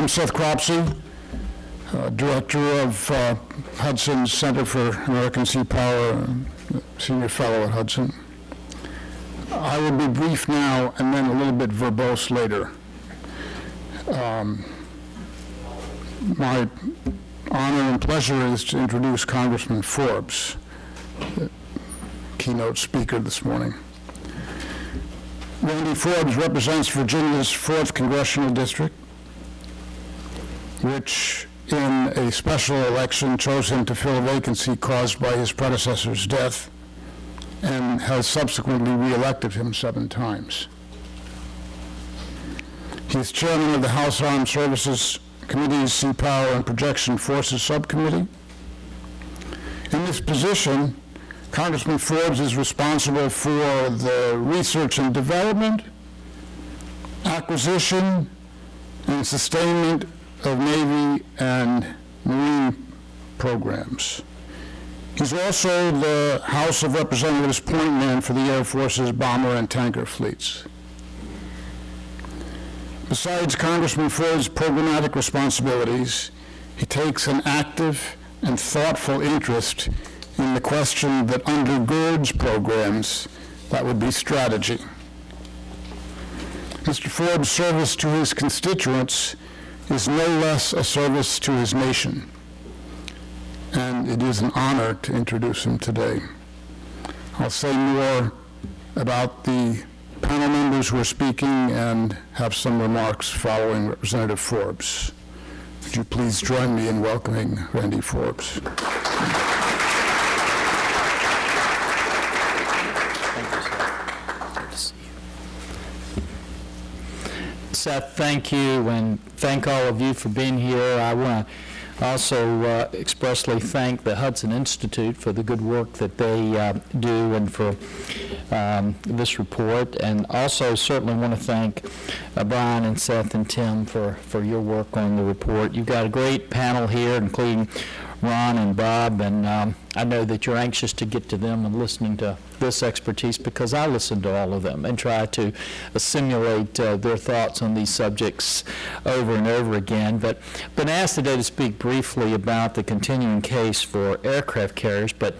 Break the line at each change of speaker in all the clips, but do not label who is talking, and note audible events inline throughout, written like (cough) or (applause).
I'm Seth Cropsey, uh, Director of uh, Hudson Center for American Sea Power, Senior Fellow at Hudson. I will be brief now and then a little bit verbose later. Um, My honor and pleasure is to introduce Congressman Forbes, keynote speaker this morning. Randy Forbes represents Virginia's 4th Congressional District, which in a special election chose him to fill a vacancy caused by his predecessor's death and has subsequently re-elected him seven times. He's chairman of the House Armed Services Committee's Sea Power and Projection Forces Subcommittee. In this position, Congressman Forbes is responsible for the research and development, acquisition, and sustainment of Navy and Marine programs. He's also the House of Representatives point man for the Air Force's bomber and tanker fleets. Besides Congressman Forbes' programmatic responsibilities, he takes an active and thoughtful interest in the question that undergirds programs, that would be strategy. Mr. Forbes' service to his constituents is no less a service to his nation, and it is an honor to introduce him today. I'll say more about the panel members who are speaking and have some remarks following Representative Forbes. Would you please join me in welcoming Randy Forbes?
Seth, thank you, and thank all of you for being here. I want to also uh, expressly thank the Hudson Institute for the good work that they uh, do and for um, this report, and also certainly want to thank uh, Bryan and Seth and Tim for, for your work on the report. You've got a great panel here, including Ron and Bob, and um, I know that you're anxious to get to them and listening to this expertise because I listen to all of them and try to assimilate uh, their thoughts on these subjects over and over again. But been asked today to speak briefly about the continuing case for aircraft carriers, but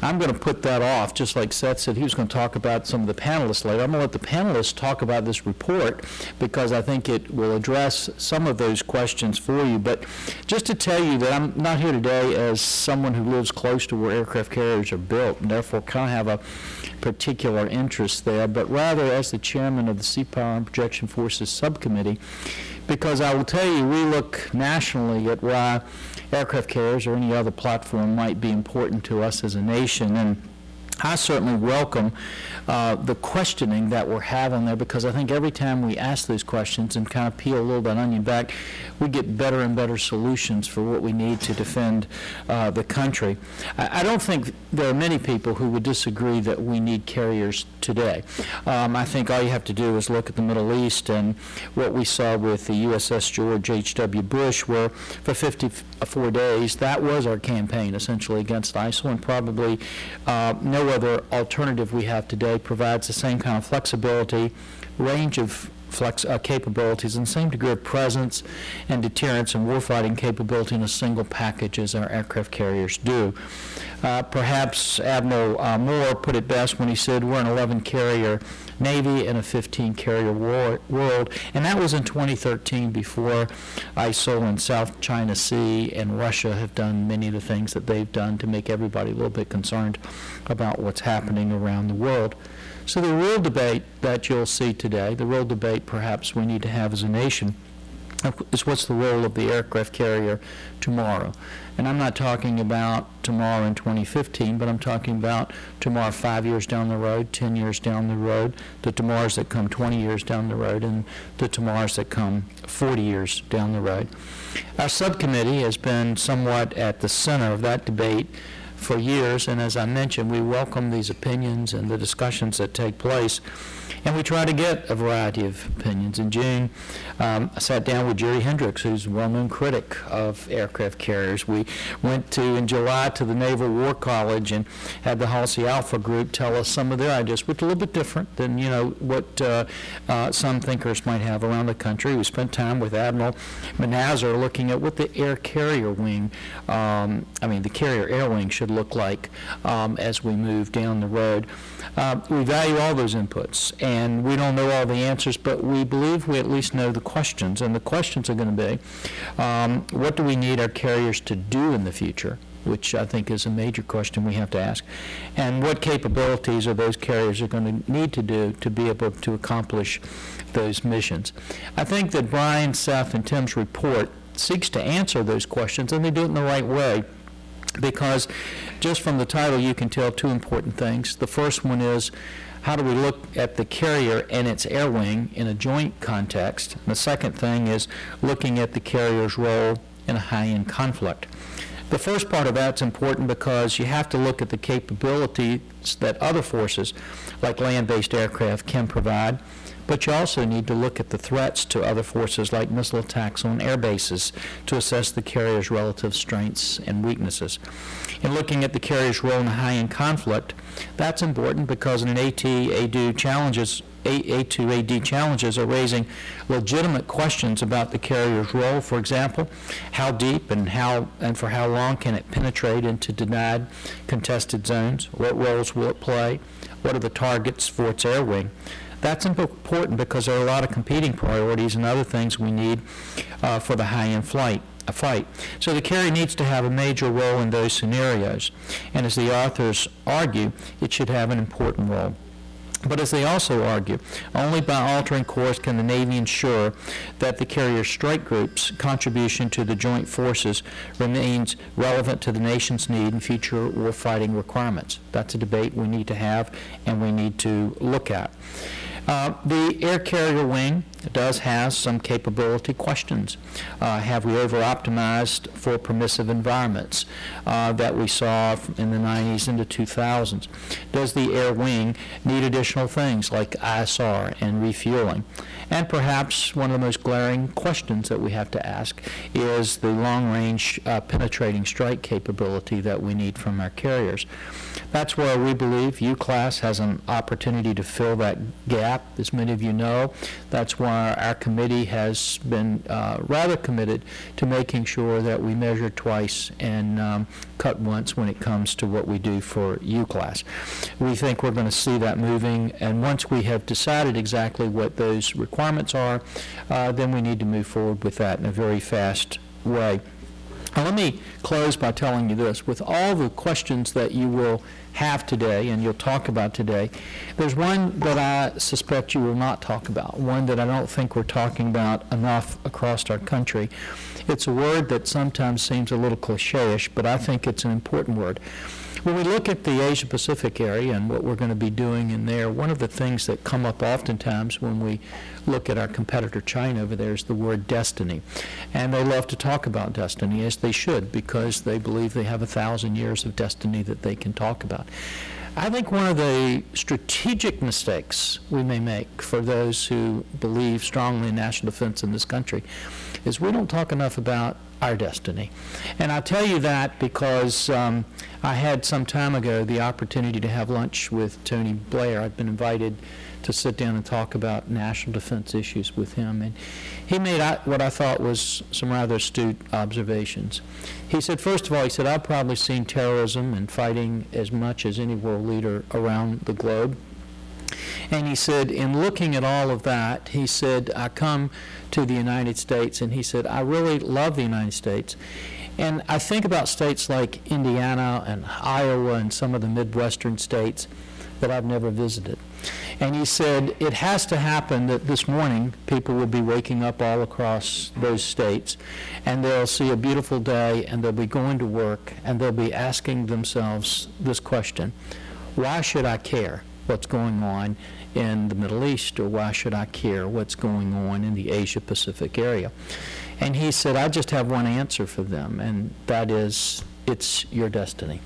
I'm going to put that off, just like Seth said he was going to talk about some of the panelists later. I'm going to let the panelists talk about this report because I think it will address some of those questions for you. But just to tell you that I'm not here today as someone who lives close to where aircraft carriers are built and therefore kind of have a particular interest there, but rather as the chairman of the Sea Power and Projection Forces Subcommittee, because I will tell you, we look nationally at why aircraft carriers or any other platform might be important to us as a nation. And I certainly welcome uh, the questioning that we're having there because I think every time we ask those questions and kind of peel a little bit onion back, we get better and better solutions for what we need to defend uh, the country. I, I don't think there are many people who would disagree that we need carriers today. Um, I think all you have to do is look at the Middle East and what we saw with the USS George H.W. Bush, where for 54 days, that was our campaign essentially against ISIL, and probably uh, no other alternative we have today provides the same kind of flexibility, range of flex, uh, capabilities, and same degree of presence and deterrence and warfighting capability in a single package as our aircraft carriers do. Uh, perhaps Admiral uh, Moore put it best when he said, we're an 11 carrier Navy and a 15 carrier war- world, and that was in 2013 before ISIL and South China Sea and Russia have done many of the things that they've done to make everybody a little bit concerned about what's happening around the world. So the real debate that you'll see today, the real debate perhaps we need to have as a nation, is what's the role of the aircraft carrier tomorrow. And I'm not talking about tomorrow in 2015, but I'm talking about tomorrow five years down the road, 10 years down the road, the tomorrows that come 20 years down the road, and the tomorrows that come 40 years down the road. Our subcommittee has been somewhat at the center of that debate for years, and as I mentioned, we welcome these opinions and the discussions that take place. And we try to get a variety of opinions. In June, um, I sat down with Jerry Hendrix, who's a well-known critic of aircraft carriers. We went to, in July, to the Naval War College and had the Halsey Alpha Group tell us some of their ideas, which are a little bit different than, you know, what uh, uh, some thinkers might have around the country. We spent time with Admiral Manazir looking at what the air carrier wing, um, I mean, the carrier air wing should look like um, as we move down the road. Uh, we value all those inputs, and we don't know all the answers, but we believe we at least know the questions. And the questions are going to be, um, what do we need our carriers to do in the future? which I think is a major question we have to ask. And what capabilities are those carriers are going to need to do to be able to accomplish those missions? I think that Bryan, Seth, and Tim's report seeks to answer those questions, and they do it in the right way because just from the title you can tell two important things. The first one is how do we look at the carrier and its air wing in a joint context? And the second thing is looking at the carrier's role in a high-end conflict. The first part of that's important because you have to look at the capabilities that other forces, like land-based aircraft, can provide. But you also need to look at the threats to other forces like missile attacks on air bases to assess the carrier's relative strengths and weaknesses. In looking at the carrier's role in a high-end conflict, that's important because in an AT, challenges, A- A2AD challenges are raising legitimate questions about the carrier's role. For example, how deep and how and for how long can it penetrate into denied contested zones? What roles will it play? What are the targets for its air wing? That's important because there are a lot of competing priorities and other things we need uh, for the high-end flight. Fight. So the carrier needs to have a major role in those scenarios, and as the authors argue, it should have an important role. But as they also argue, only by altering course can the Navy ensure that the carrier strike group's contribution to the joint forces remains relevant to the nation's need and future warfighting requirements. That's a debate we need to have and we need to look at. Uh, the air carrier wing does have some capability questions. Uh, have we over-optimized for permissive environments uh, that we saw in the 90s into 2000s? Does the air wing need additional things like ISR and refueling? And perhaps one of the most glaring questions that we have to ask is the long-range uh, penetrating strike capability that we need from our carriers. That's where we believe UClass has an opportunity to fill that gap. As many of you know, that's why our committee has been uh, rather committed to making sure that we measure twice and um, cut once when it comes to what we do for UClass. We think we're going to see that moving, and once we have decided exactly what those requirements are, uh, then we need to move forward with that in a very fast way. Now, let me close by telling you this. With all the questions that you will have today and you'll talk about today, there's one that I suspect you will not talk about, one that I don't think we're talking about enough across our country. It's a word that sometimes seems a little cliche-ish, but I think it's an important word. When we look at the Asia Pacific area and what we're going to be doing in there, one of the things that come up oftentimes when we look at our competitor China over there is the word destiny. And they love to talk about destiny, as they should, because they believe they have a thousand years of destiny that they can talk about. I think one of the strategic mistakes we may make for those who believe strongly in national defense in this country is we don't talk enough about our destiny. And I tell you that because um, I had some time ago the opportunity to have lunch with Tony Blair. I'd been invited to sit down and talk about national defense issues with him. And he made what I thought was some rather astute observations. He said, first of all, he said, I've probably seen terrorism and fighting as much as any world leader around the globe. And he said, in looking at all of that, he said, I come to the United States, and he said, I really love the United States. And I think about states like Indiana and Iowa and some of the Midwestern states that I've never visited. And he said, it has to happen that this morning people will be waking up all across those states and they'll see a beautiful day and they'll be going to work and they'll be asking themselves this question Why should I care what's going on in the Middle East or why should I care what's going on in the Asia Pacific area? And he said, I just have one answer for them, and that is it's your destiny.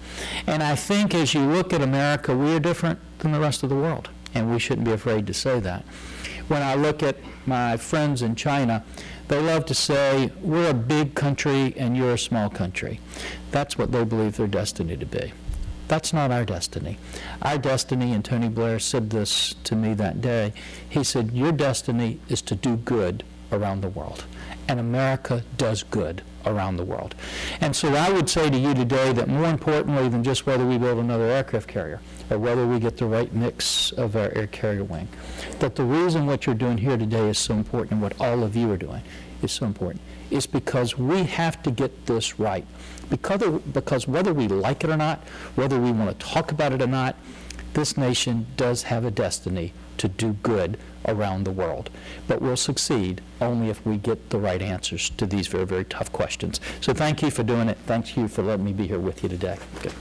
And I think as you look at America, we are different than the rest of the world. and we shouldn't be afraid to say that. When I look at my friends in China, they love to say, we're a big country and you're a small country. That's what they believe their destiny to be. That's not our destiny. Our destiny, and Tony Blair said this to me that day, he said, your destiny is to do good around the world. And America does good around the world. And so I would say to you today that more importantly than just whether we build another aircraft carrier or whether we get the right mix of our air carrier wing, that the reason what you're doing here today is so important and what all of you are doing is so important is because we have to get this right. Because, because whether we like it or not, whether we want to talk about it or not, this nation does have a destiny to do good around the world. But we'll succeed only if we get the right answers to these very, very tough questions. So thank you for doing it. Thank you for letting me be here with you today. Good.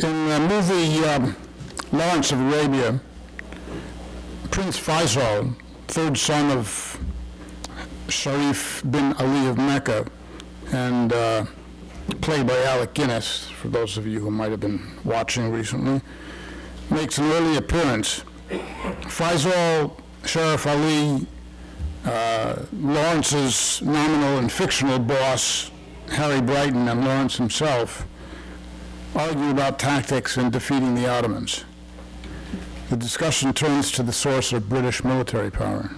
In the movie um, Lawrence of Arabia, Prince Faisal, third son of Sharif bin Ali of Mecca, and uh, played by Alec Guinness, for those of you who might have been watching recently, makes an early appearance. Faisal, Sharif Ali, uh, Lawrence's nominal and fictional boss, Harry Brighton, and Lawrence himself, argue about tactics in defeating the Ottomans. The discussion turns to the source of British military power.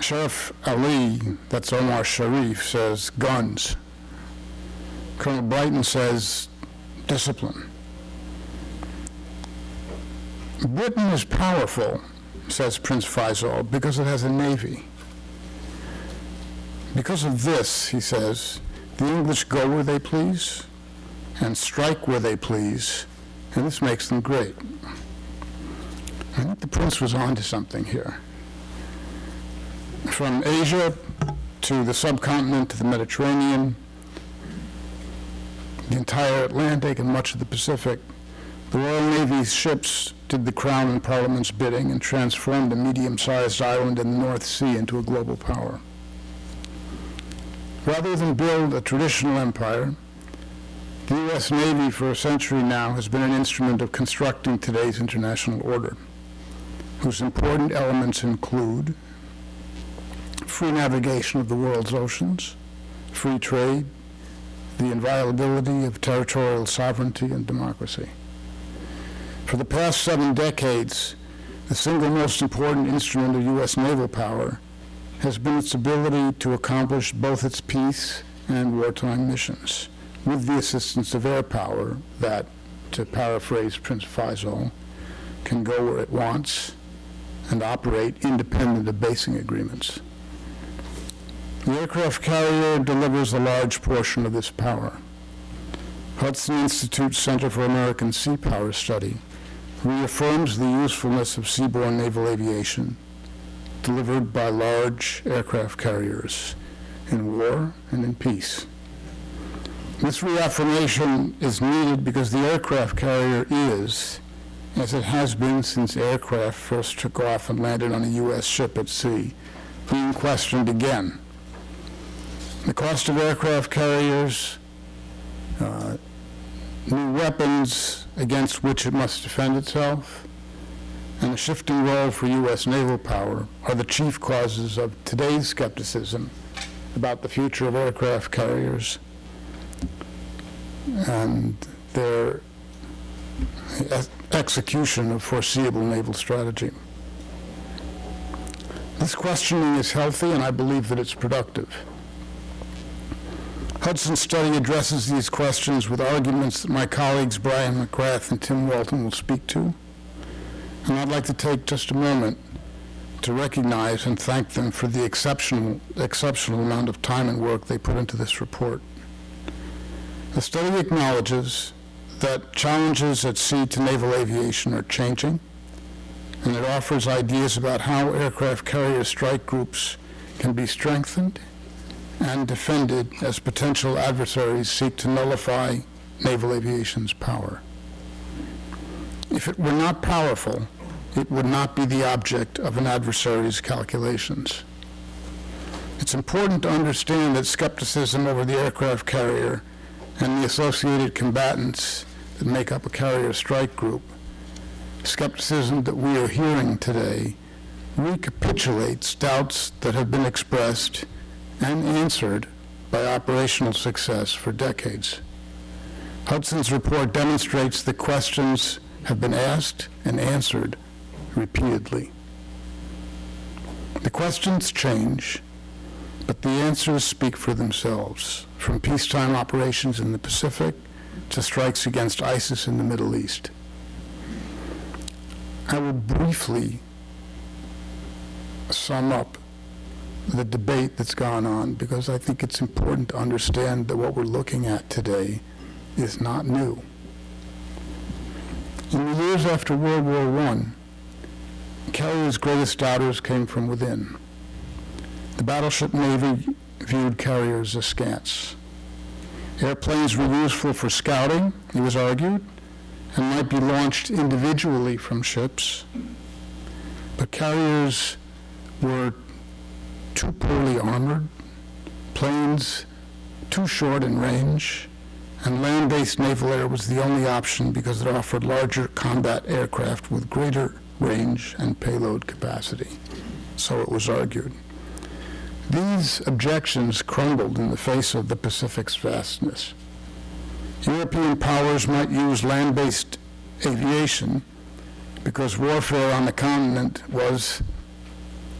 Sharif Ali, that's Omar Sharif, says guns. Colonel Brighton says discipline. Britain is powerful, says Prince Faisal, because it has a navy. Because of this, he says, the English go where they please and strike where they please, and this makes them great. I think the prince was on to something here. From Asia to the subcontinent to the Mediterranean, the entire Atlantic and much of the Pacific, the Royal Navy's ships did the Crown and Parliament's bidding and transformed a medium-sized island in the North Sea into a global power. Rather than build a traditional empire, the U.S. Navy for a century now has been an instrument of constructing today's international order, whose important elements include free navigation of the world's oceans, free trade, the inviolability of territorial sovereignty and democracy. For the past seven decades, the single most important instrument of U.S. naval power has been its ability to accomplish both its peace and wartime missions with the assistance of air power that, to paraphrase Prince Faisal, can go where it wants and operate independent of basing agreements. The aircraft carrier delivers a large portion of this power. Hudson Institute Center for American Sea Power Study reaffirms the usefulness of seaborne naval aviation delivered by large aircraft carriers in war and in peace. This reaffirmation is needed because the aircraft carrier is, as it has been since aircraft first took off and landed on a U.S. ship at sea, being questioned again. The cost of aircraft carriers, uh, new weapons against which it must defend itself, and the shifting role for U.S. naval power are the chief causes of today's skepticism about the future of aircraft carriers and their execution of foreseeable naval strategy. This questioning is healthy, and I believe that it's productive. Hudson's study addresses these questions with arguments that my colleagues Bryan McGrath and Tim Walton will speak to. And I'd like to take just a moment to recognize and thank them for the exceptional, exceptional amount of time and work they put into this report. The study acknowledges that challenges at sea to naval aviation are changing, and it offers ideas about how aircraft carrier strike groups can be strengthened and defended as potential adversaries seek to nullify naval aviation's power. If it were not powerful, it would not be the object of an adversary's calculations. It's important to understand that skepticism over the aircraft carrier and the associated combatants that make up a carrier strike group, skepticism that we are hearing today, recapitulates doubts that have been expressed and answered by operational success for decades. Hudson's report demonstrates that questions have been asked and answered repeatedly. The questions change, but the answers speak for themselves, from peacetime operations in the Pacific to strikes against ISIS in the Middle East. I will briefly sum up the debate that's gone on because I think it's important to understand that what we're looking at today is not new. In the years after World War I, Carrier's greatest doubters came from within. The battleship Navy viewed carriers askance. Airplanes were useful for scouting, it was argued, and might be launched individually from ships. But carriers were too poorly armored, planes too short in range, and land-based naval air was the only option because it offered larger combat aircraft with greater range and payload capacity. So it was argued. These objections crumbled in the face of the Pacific's vastness. European powers might use land-based aviation because warfare on the continent was,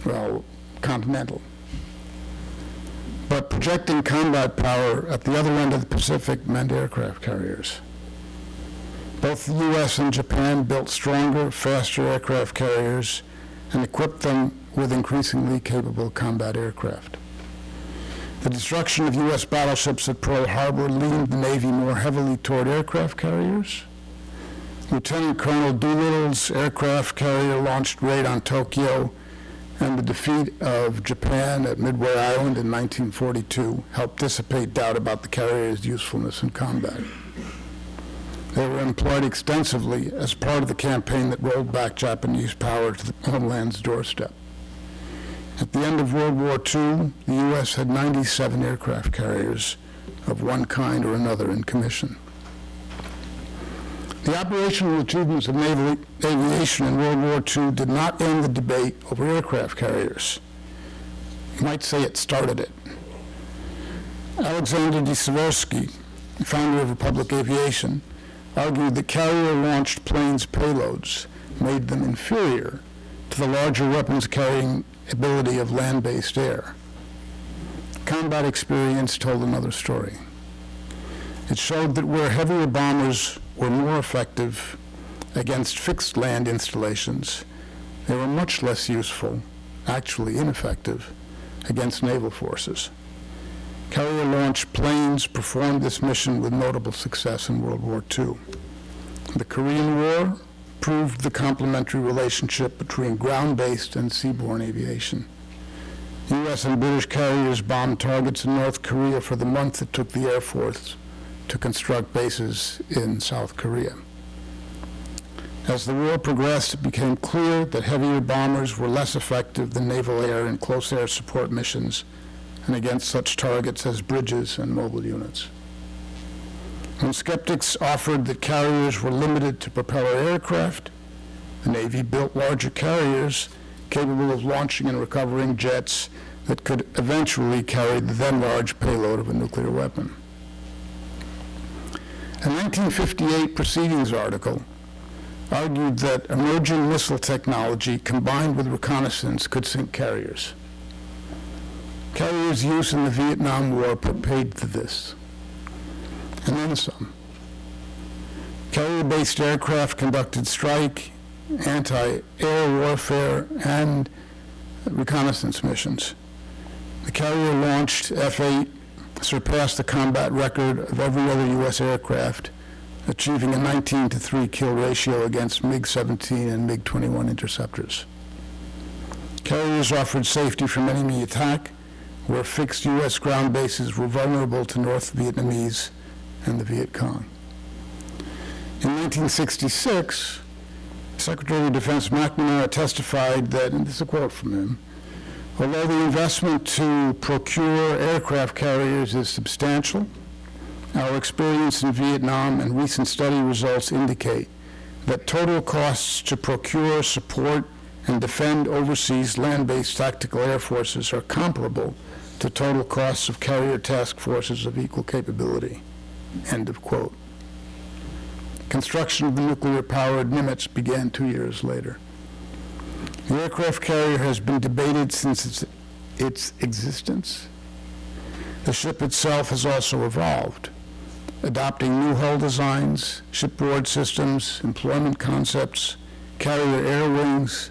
well, continental. But projecting combat power at the other end of the Pacific meant aircraft carriers. Both the U.S. and Japan built stronger, faster aircraft carriers and equipped them with increasingly capable combat aircraft. The destruction of U.S. battleships at Pearl Harbor leaned the Navy more heavily toward aircraft carriers. Lieutenant Colonel Doolittle's aircraft carrier launched raid on Tokyo, and the defeat of Japan at Midway Island in 1942 helped dissipate doubt about the carrier's usefulness in combat. They were employed extensively as part of the campaign that rolled back Japanese power to the homeland's doorstep. At the end of World War II, the U.S. had 97 aircraft carriers of one kind or another in commission. The operational achievements of naval aviation in World War II did not end the debate over aircraft carriers. You might say it started it. Alexander de Seversky, founder of Republic Aviation, argued that carrier-launched planes' payloads made them inferior to the larger weapons-carrying ability of land-based air. Combat experience told another story. It showed that where heavier bombers were more effective against fixed land installations, they were much less useful, actually ineffective, against naval forces. Carrier-launched planes performed this mission with notable success in World War II. The Korean War proved the complementary relationship between ground-based and seaborne aviation. U.S. and British carriers bombed targets in North Korea for the month it took the Air Force to construct bases in South Korea. As the war progressed, it became clear that heavier bombers were less effective than naval air in close air support missions and against such targets as bridges and mobile units. When skeptics offered that carriers were limited to propeller aircraft, the Navy built larger carriers capable of launching and recovering jets that could eventually carry the then large payload of a nuclear weapon. A 1958 Proceedings article argued that emerging missile technology combined with reconnaissance could sink carriers. Carriers' use in the Vietnam War paid to this, and then some. Carrier-based aircraft conducted strike, anti-air warfare, and reconnaissance missions. The carrier-launched F-8 surpassed the combat record of every other U.S. aircraft, achieving a 19 to 3 kill ratio against MiG-17 and MiG-21 interceptors. Carriers offered safety from enemy attack, where fixed U.S. ground bases were vulnerable to North Vietnamese and the Viet Cong. In 1966, Secretary of Defense McNamara testified that, and this is a quote from him, although the investment to procure aircraft carriers is substantial, our experience in Vietnam and recent study results indicate that total costs to procure, support, and defend overseas land-based tactical air forces are comparable to total costs of carrier task forces of equal capability. End of quote. Construction of the nuclear-powered Nimitz began two years later. The aircraft carrier has been debated since its, its existence. The ship itself has also evolved, adopting new hull designs, shipboard systems, employment concepts, carrier air wings,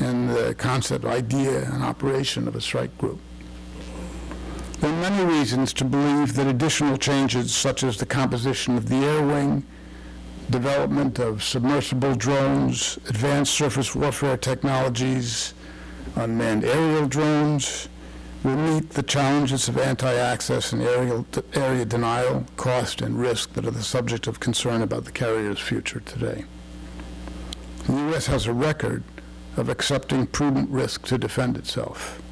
and the concept, idea, and operation of a strike group. There are many reasons to believe that additional changes, such as the composition of the air wing, development of submersible drones, advanced surface warfare technologies, unmanned aerial drones, will meet the challenges of anti-access and aerial, area denial, cost, and risk that are the subject of concern about the carrier's future today. The U.S. has a record of accepting prudent risk to defend itself.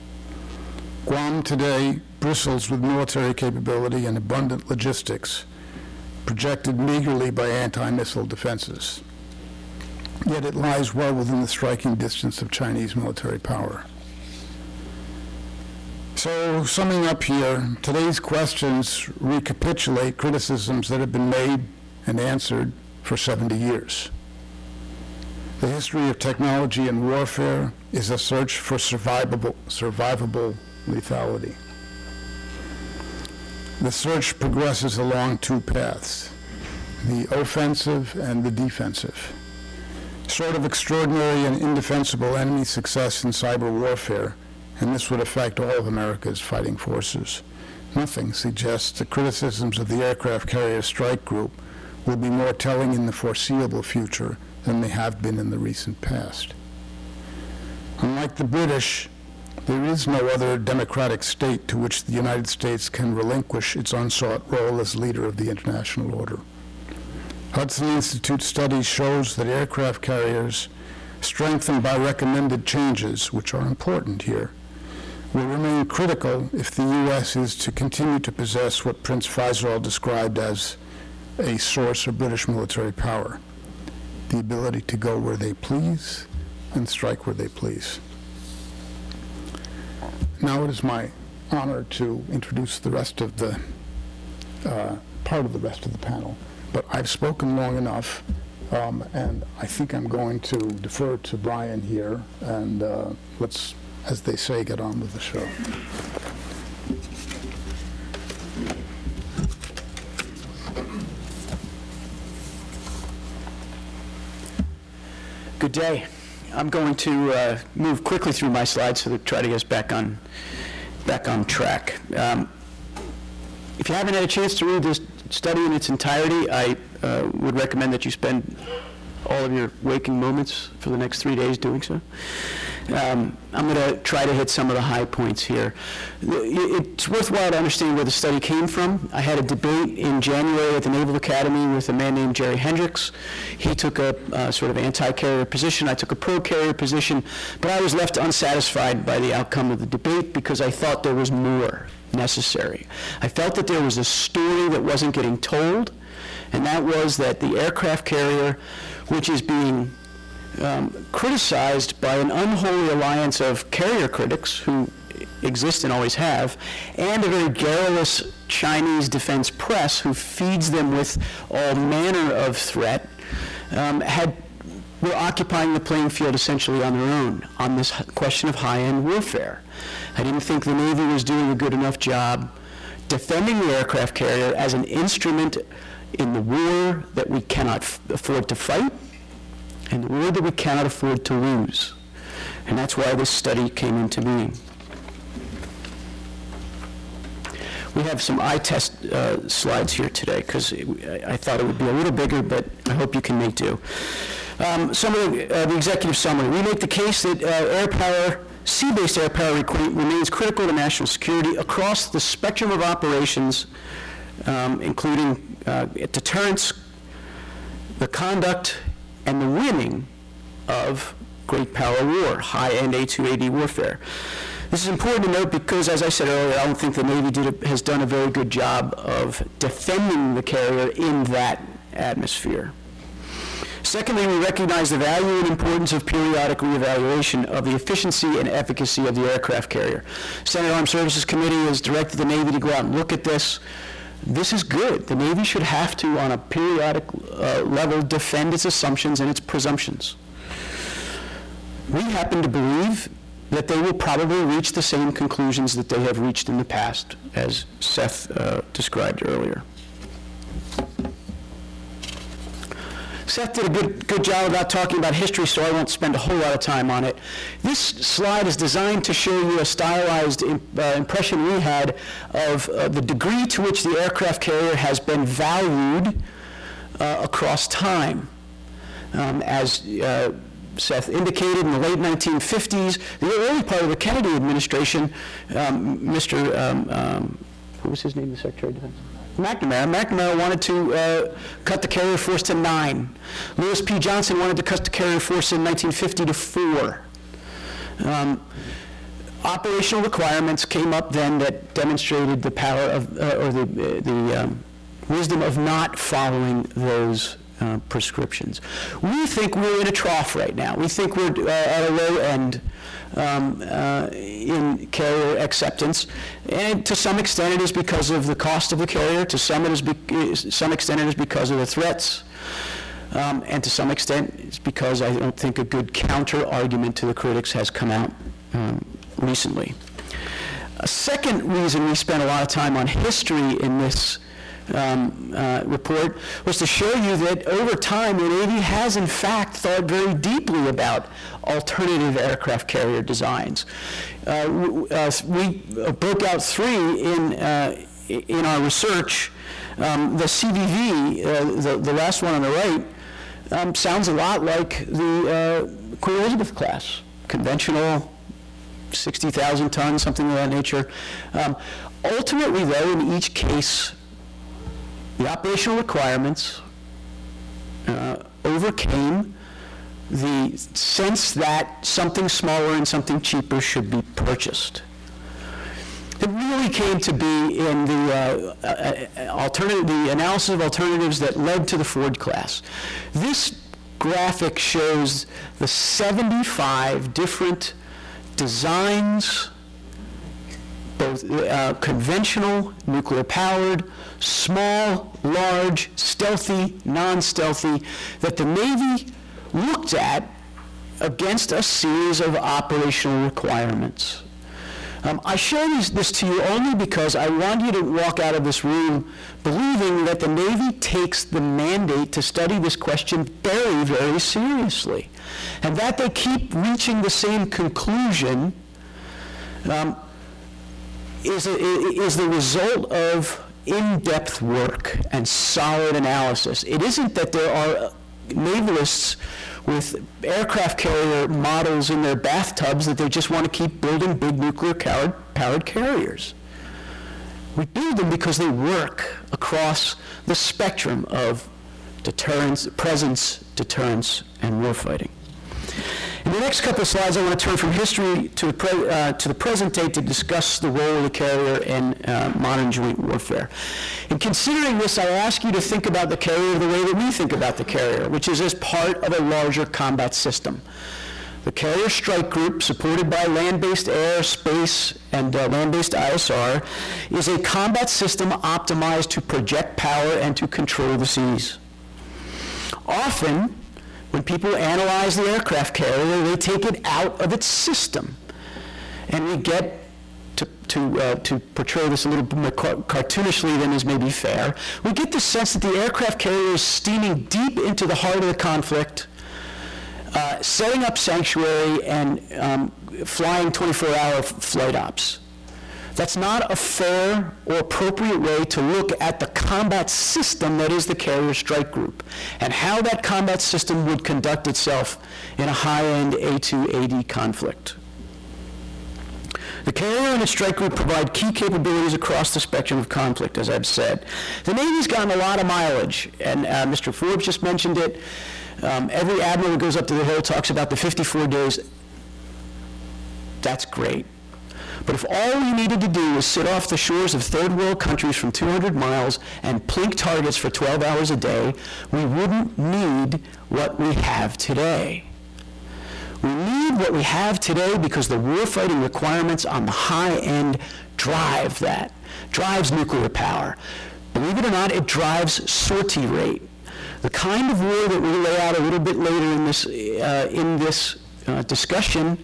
Guam today bristles with military capability and abundant logistics, projected meagerly by anti-missile defenses. Yet it lies well within the striking distance of Chinese military power. So, summing up here, today's questions recapitulate criticisms that have been made and answered for 70 years. The history of technology and warfare is a search for survivable, survivable lethality. The search progresses along two paths, the offensive and the defensive. Sort of extraordinary and indefensible enemy success in cyber warfare, and this would affect all of America's fighting forces. Nothing suggests the criticisms of the aircraft carrier strike group will be more telling in the foreseeable future than they have been in the recent past. Unlike the British, there is no other democratic state to which the United States can relinquish its unsought role as leader of the international order. Hudson Institute study shows that aircraft carriers, strengthened by recommended changes, which are important here, will remain critical if the U.S. is to continue to possess what Prince Faisal described as a source of British military power, the ability to go where they please and strike where they please. Now it is my honor to introduce the rest of the, uh, part of the rest of the panel. But I've spoken long enough, um, and I think I'm going to defer to Bryan here, and uh, let's, as they say, get on with the show.
Good day. I'm going to uh, move quickly through my slides so to try to get us back on, back on track. Um, If you haven't had a chance to read this study in its entirety, I uh, would recommend that you spend all of your waking moments for the next three days doing so. Um, I'm going to try to hit some of the high points here. It's worthwhile to understand where the study came from. I had a debate in January at the Naval Academy with a man named Jerry Hendrix. He took a uh, sort of anti-carrier position. I took a pro-carrier position, but I was left unsatisfied by the outcome of the debate because I thought there was more necessary. I felt that there was a story that wasn't getting told, and that was that the aircraft carrier, which is being um, criticized by an unholy alliance of carrier critics who exist and always have, and a very garrulous Chinese defense press who feeds them with all manner of threat, um, had were occupying the playing field essentially on their own on this question of high-end warfare. I didn't think the Navy was doing a good enough job defending the aircraft carrier as an instrument in the war that we cannot afford to fight and the war that we cannot afford to lose. And that's why this study came into being. We have some eye test uh, slides here today because I thought it would be a little bigger, but I hope you can make do. Um, some of the, uh, the executive summary. We make the case that uh, air power sea-based air power remains critical to national security across the spectrum of operations, um, including uh, deterrence, the conduct, and the winning of great power war, high-end A2AD warfare. This is important to note because, as I said earlier, I don't think the Navy a- has done a very good job of defending the carrier in that atmosphere. Secondly, we recognize the value and importance of periodic reevaluation of the efficiency and efficacy of the aircraft carrier. Senate Armed Services Committee has directed the Navy to go out and look at this. This is good. The Navy should have to, on a periodic uh, level, defend its assumptions and its presumptions. We happen to believe that they will probably reach the same conclusions that they have reached in the past, as Seth uh, described earlier. Seth did a good, good job about talking about history, so I won't spend a whole lot of time on it. This slide is designed to show you a stylized uh, impression we had of uh, the degree to which the aircraft carrier has been valued uh, across time. Um, As uh, Seth indicated, in the late 1950s, the early part of the Kennedy administration, um, Mr., um, um, what was his name, the Secretary of Defense? McNamara. McNamara wanted to uh, cut the carrier force to nine. Louis P. Johnson wanted to cut the carrier force in 1950 to four. Um, operational requirements came up then that demonstrated the power of, uh, or the, uh, the um, wisdom of not following those uh, prescriptions. We think we're in a trough right now. We think we're uh, at a low end um, uh, in carrier acceptance, and to some extent it is because of the cost of the carrier, to some, it is be- some extent it is because of the threats, um, and to some extent, it's because I don't think a good counter-argument to the critics has come out um, recently. A second reason we spent a lot of time on history in this um, uh, report was to show you that over time, the Navy has in fact thought very deeply about alternative aircraft carrier designs. Uh, uh, We uh, broke out three in, uh, in our research. Um, The CVV, the the last one on the right, um, sounds a lot like the uh, Queen Elizabeth class, conventional, 60,000 tons, something of that nature. Um, Ultimately, though, in each case, the operational requirements uh, overcame the sense that something smaller and something cheaper should be purchased. It really came to be in the uh, uh, alternative, the analysis of alternatives that led to the Ford class. This graphic shows the 75 different designs, both uh, conventional, nuclear-powered, small, large, stealthy, non-stealthy, that the Navy looked at against a series of operational requirements. Um, I show these, this to you only because I want you to walk out of this room believing that the Navy takes the mandate to study this question very, very seriously, and that they keep reaching the same conclusion um, is, a, is the result of in-depth work and solid analysis. It isn't that there are navalists with aircraft carrier models in their bathtubs that they just want to keep building big nuclear powered, powered carriers. We build them because they work across the spectrum of deterrence, presence, deterrence, and warfighting. In the next couple of slides, I want to turn from history to the, pre- uh, to the present day to discuss the role of the carrier in uh, modern joint warfare. In considering this, I ask you to think about the carrier the way that we think about the carrier, which is as part of a larger combat system. The Carrier Strike Group, supported by land-based air, space, and uh, land-based ISR, is a combat system optimized to project power and to control the seas. Often, when people analyze the aircraft carrier, they take it out of its system. And we get, to, to, uh, to portray this a little bit more cartoonishly than is maybe fair, we get the sense that the aircraft carrier is steaming deep into the heart of the conflict, uh, setting up sanctuary and um, flying 24-hour flight ops. That's not a fair or appropriate way to look at the combat system that is the carrier strike group and how that combat system would conduct itself in a high-end A2AD conflict. The carrier and its strike group provide key capabilities across the spectrum of conflict, as I've said. The Navy's gotten a lot of mileage, and uh, Mr. Forbes just mentioned it. Um, Every admiral who goes up to the Hill talks about the 54 days. That's great. But if all we needed to do was sit off the shores of third world countries from 200 miles and plink targets for 12 hours a day, we wouldn't need what we have today. We need what we have today because the warfighting requirements on the high end drive that, drives nuclear power. Believe it or not, it drives sortie rate. The kind of war that we lay out a little bit later in this, uh, in this uh, discussion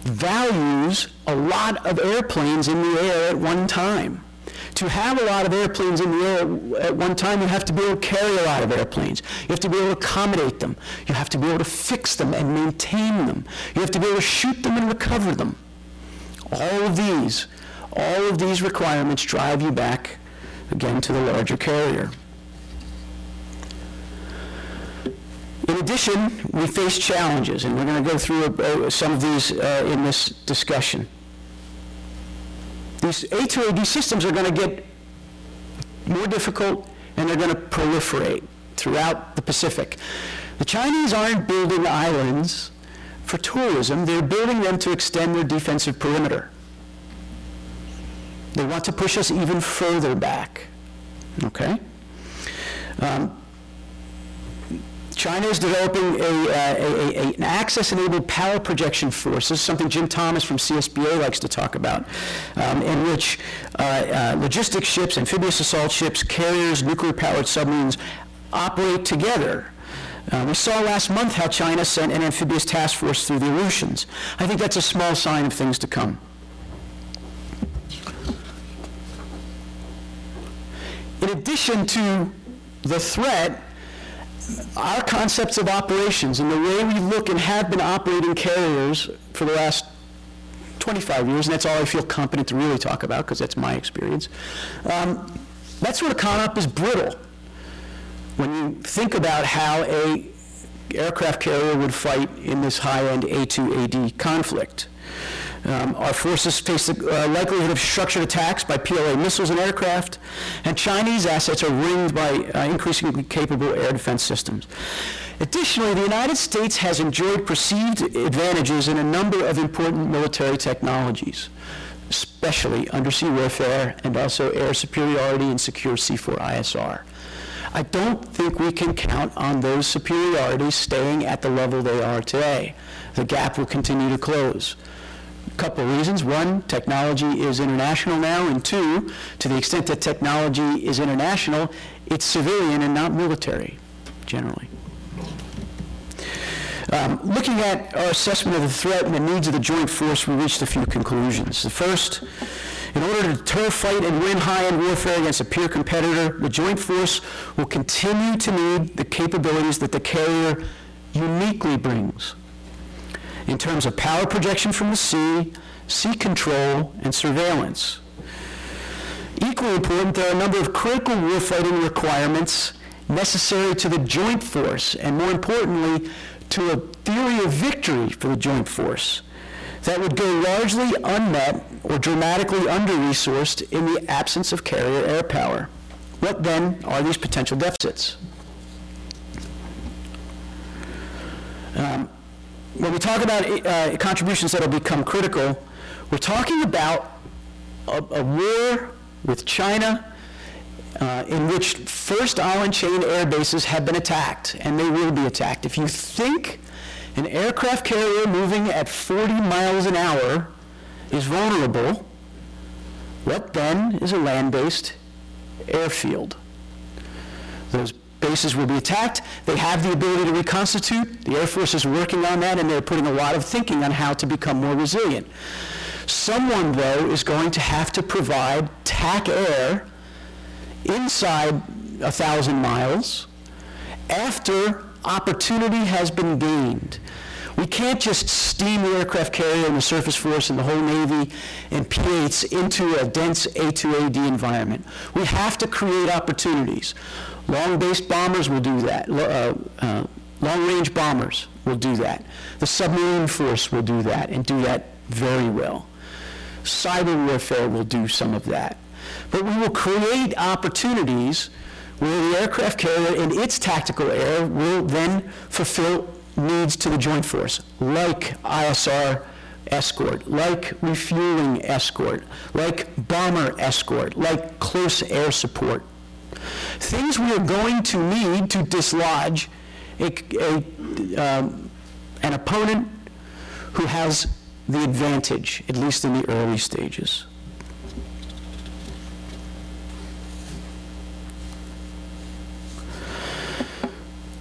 values a lot of airplanes in the air at one time. To have a lot of airplanes in the air at one time, you have to be able to carry a lot of airplanes. You have to be able to accommodate them. You have to be able to fix them and maintain them. You have to be able to shoot them and recover them. All of these, all of these requirements drive you back again to the larger carrier. In addition, we face challenges, and we're going to go through uh, some of these uh, in this discussion. These A2AD systems are going to get more difficult, and they're going to proliferate throughout the Pacific. The Chinese aren't building islands for tourism, they're building them to extend their defensive perimeter. They want to push us even further back. Okay? Um, China is developing a, uh, a, a, an access-enabled power projection force. This is something Jim Thomas from CSBA likes to talk about, um, in which uh, uh, logistics ships, amphibious assault ships, carriers, nuclear-powered submarines operate together. Uh, we saw last month how China sent an amphibious task force through the Aleutians. I think that's a small sign of things to come. In addition to the threat, our concepts of operations and the way we look and have been operating carriers for the last 25 years, and that's all I feel competent to really talk about because that's my experience, um, that sort of con-op is brittle. When you think about how a aircraft carrier would fight in this high-end A2AD conflict. Um, Our forces face the uh, likelihood of structured attacks by PLA missiles and aircraft, and Chinese assets are ringed by uh, increasingly capable air defense systems. Additionally, the United States has enjoyed perceived advantages in a number of important military technologies, especially undersea warfare and also air superiority and secure C4ISR. I don't think we can count on those superiorities staying at the level they are today. The gap will continue to close. Couple of reasons. One, technology is international now, and two, to the extent that technology is international, it's civilian and not military, generally. Um, Looking at our assessment of the threat and the needs of the joint force, we reached a few conclusions. The first, in order to deter, fight, and win high-end warfare against a peer competitor, the joint force will continue to need the capabilities that the carrier uniquely brings in terms of power projection from the sea, sea control, and surveillance. Equally important, there are a number of critical warfighting requirements necessary to the joint force, and more importantly, to a theory of victory for the joint force that would go largely unmet or dramatically under-resourced in the absence of carrier air power. What then are these potential deficits? Um, when we talk about uh, contributions that will become critical, we're talking about a, a war with China uh, in which first island chain air bases have been attacked, and they will be attacked. If you think an aircraft carrier moving at 40 miles an hour is vulnerable, what then is a land-based airfield? Those bases will be attacked. They have the ability to reconstitute. The Air Force is working on that, and they're putting a lot of thinking on how to become more resilient. Someone, though, is going to have to provide TAC air inside a 1,000 miles after opportunity has been gained. We can't just steam the aircraft carrier and the surface force and the whole Navy and P-8s into a dense A2AD environment. We have to create opportunities. Long-base bombers will do that. Uh, uh, Long-range bombers will do that. The submarine force will do that and do that very well. Cyber warfare will do some of that. But we will create opportunities where the aircraft carrier and its tactical air will then fulfill needs to the joint force, like ISR escort, like refueling escort, like bomber escort, like close air support. Things we are going to need to dislodge a, a, um, an opponent who has the advantage, at least in the early stages.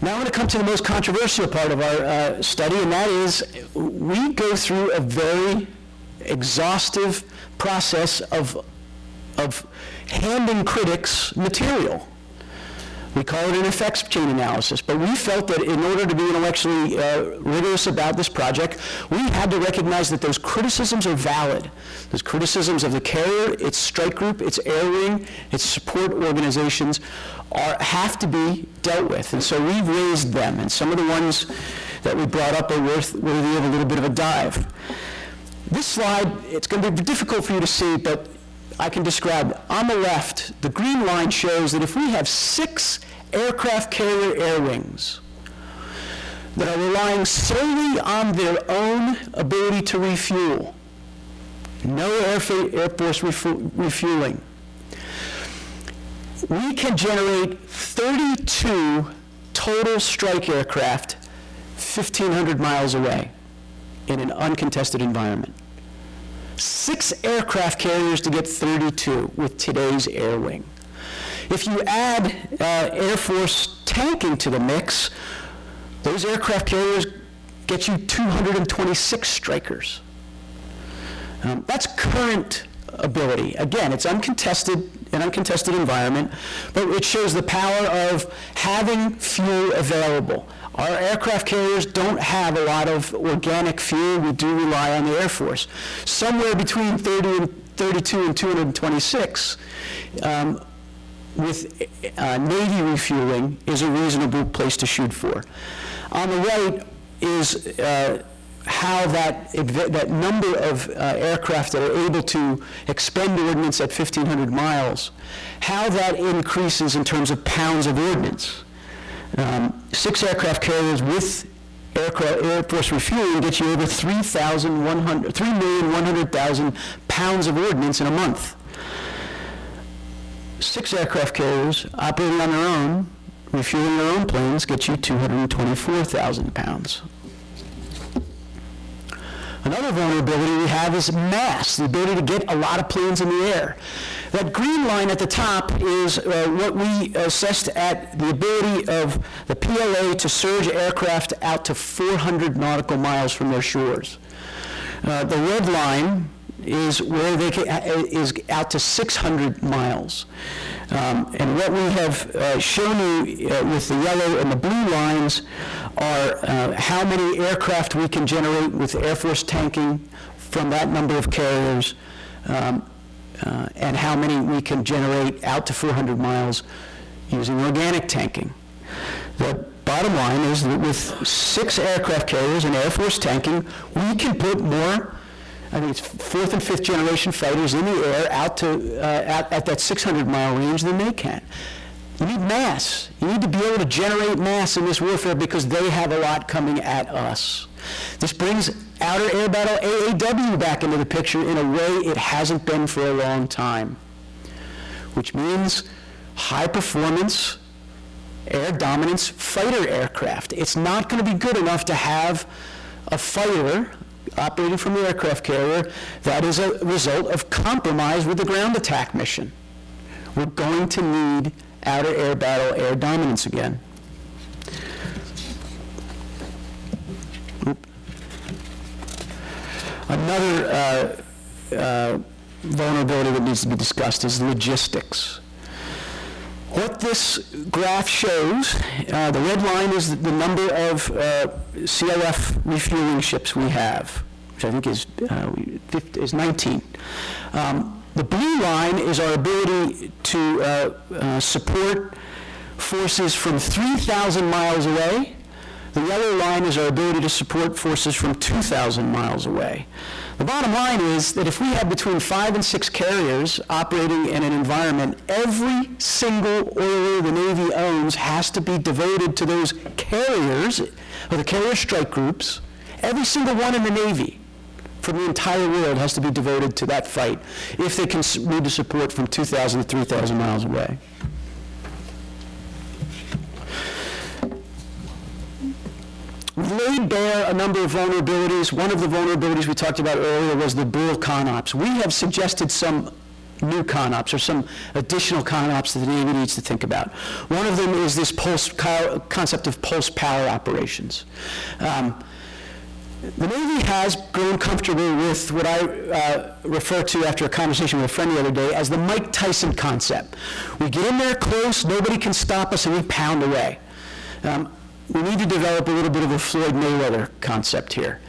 Now I'm going to come to the most controversial part of our uh, study, and that is we go through a very exhaustive process of, of handing critics material. We call it an effects chain analysis, but we felt that in order to be intellectually uh, rigorous about this project, we had to recognize that those criticisms are valid. Those criticisms of the carrier, its strike group, its air wing, its support organizations are, have to be dealt with. And so we've raised them, and some of the ones that we brought up are worth, worthy of a little bit of a dive. This slide, it's going to be difficult for you to see, but I can describe. On the left, the green line shows that if we have six aircraft carrier air wings that are relying solely on their own ability to refuel, no Air, Force refu- refueling, we can generate 32 total strike aircraft 1,500 miles away in an uncontested environment. Six aircraft carriers to get 32 with today's air wing. If you add uh, Air Force tanking to the mix, those aircraft carriers get you 226 strikers. Um, That's current ability. Again, it's uncontested, an uncontested environment, but it shows the power of having fuel available. Our aircraft carriers don't have a lot of organic fuel. We do rely on the Air Force. Somewhere between 30 and 32 and 226 um, with uh, Navy refueling is a reasonable place to shoot for. On the right is uh, how that, that number of uh, aircraft that are able to expend ordnance at 1,500 miles, how that increases in terms of pounds of ordnance. Um, Six aircraft carriers with aircraft, Air Force refueling gets you over 3,100, 3,100,000 pounds of ordnance in a month. Six aircraft carriers operating on their own, refueling their own planes, get you 224,000 pounds. Another vulnerability we have is mass, the ability to get a lot of planes in the air. That green line at the top is uh, what we assessed at the ability of the PLA to surge aircraft out to 400 nautical miles from their shores. Uh, The red line is where they ca- uh, is out to 600 miles. Um, And what we have uh, shown you uh, with the yellow and the blue lines are uh, how many aircraft we can generate with Air Force tanking from that number of carriers, um, uh, and how many we can generate out to 400 miles using organic tanking. The bottom line is that with six aircraft carriers and Air Force tanking, we can put more, I think it's fourth and fifth generation fighters in the air out to, uh, at, at that 600 mile range than they can. You need mass. You need to be able to generate mass in this warfare because they have a lot coming at us. This brings outer air battle AAW back into the picture in a way it hasn't been for a long time, which means high performance air dominance fighter aircraft. It's not going to be good enough to have a fighter operating from the aircraft carrier that is a result of compromise with the ground attack mission. We're going to need outer air battle air dominance again. Another uh, uh, vulnerability that needs to be discussed is logistics. What this graph shows, uh, the red line is the number of uh, CLF refueling ships we have, which I think is, uh, is 19. Um, The blue line is our ability to uh, support forces from 3,000 miles away. The yellow line is our ability to support forces from 2,000 miles away. The bottom line is that if we have between five and six carriers operating in an environment, every single oiler the Navy owns has to be devoted to those carriers, or the carrier strike groups, every single one in the Navy from the entire world has to be devoted to that fight if they can need to support from 2,000 to 3,000 miles away. Laid bare a number of vulnerabilities. One of the vulnerabilities we talked about earlier was the dual CONOPS. We have suggested some new CONOPS or some additional CONOPS that the Navy needs to think about. One of them is this pulse, concept of pulse power operations. Um, the Navy has grown comfortable with what I uh, refer to after a conversation with a friend the other day as the Mike Tyson concept. We get in there close, nobody can stop us, and we pound away. Um, we need to develop a little bit of a Floyd Mayweather concept here,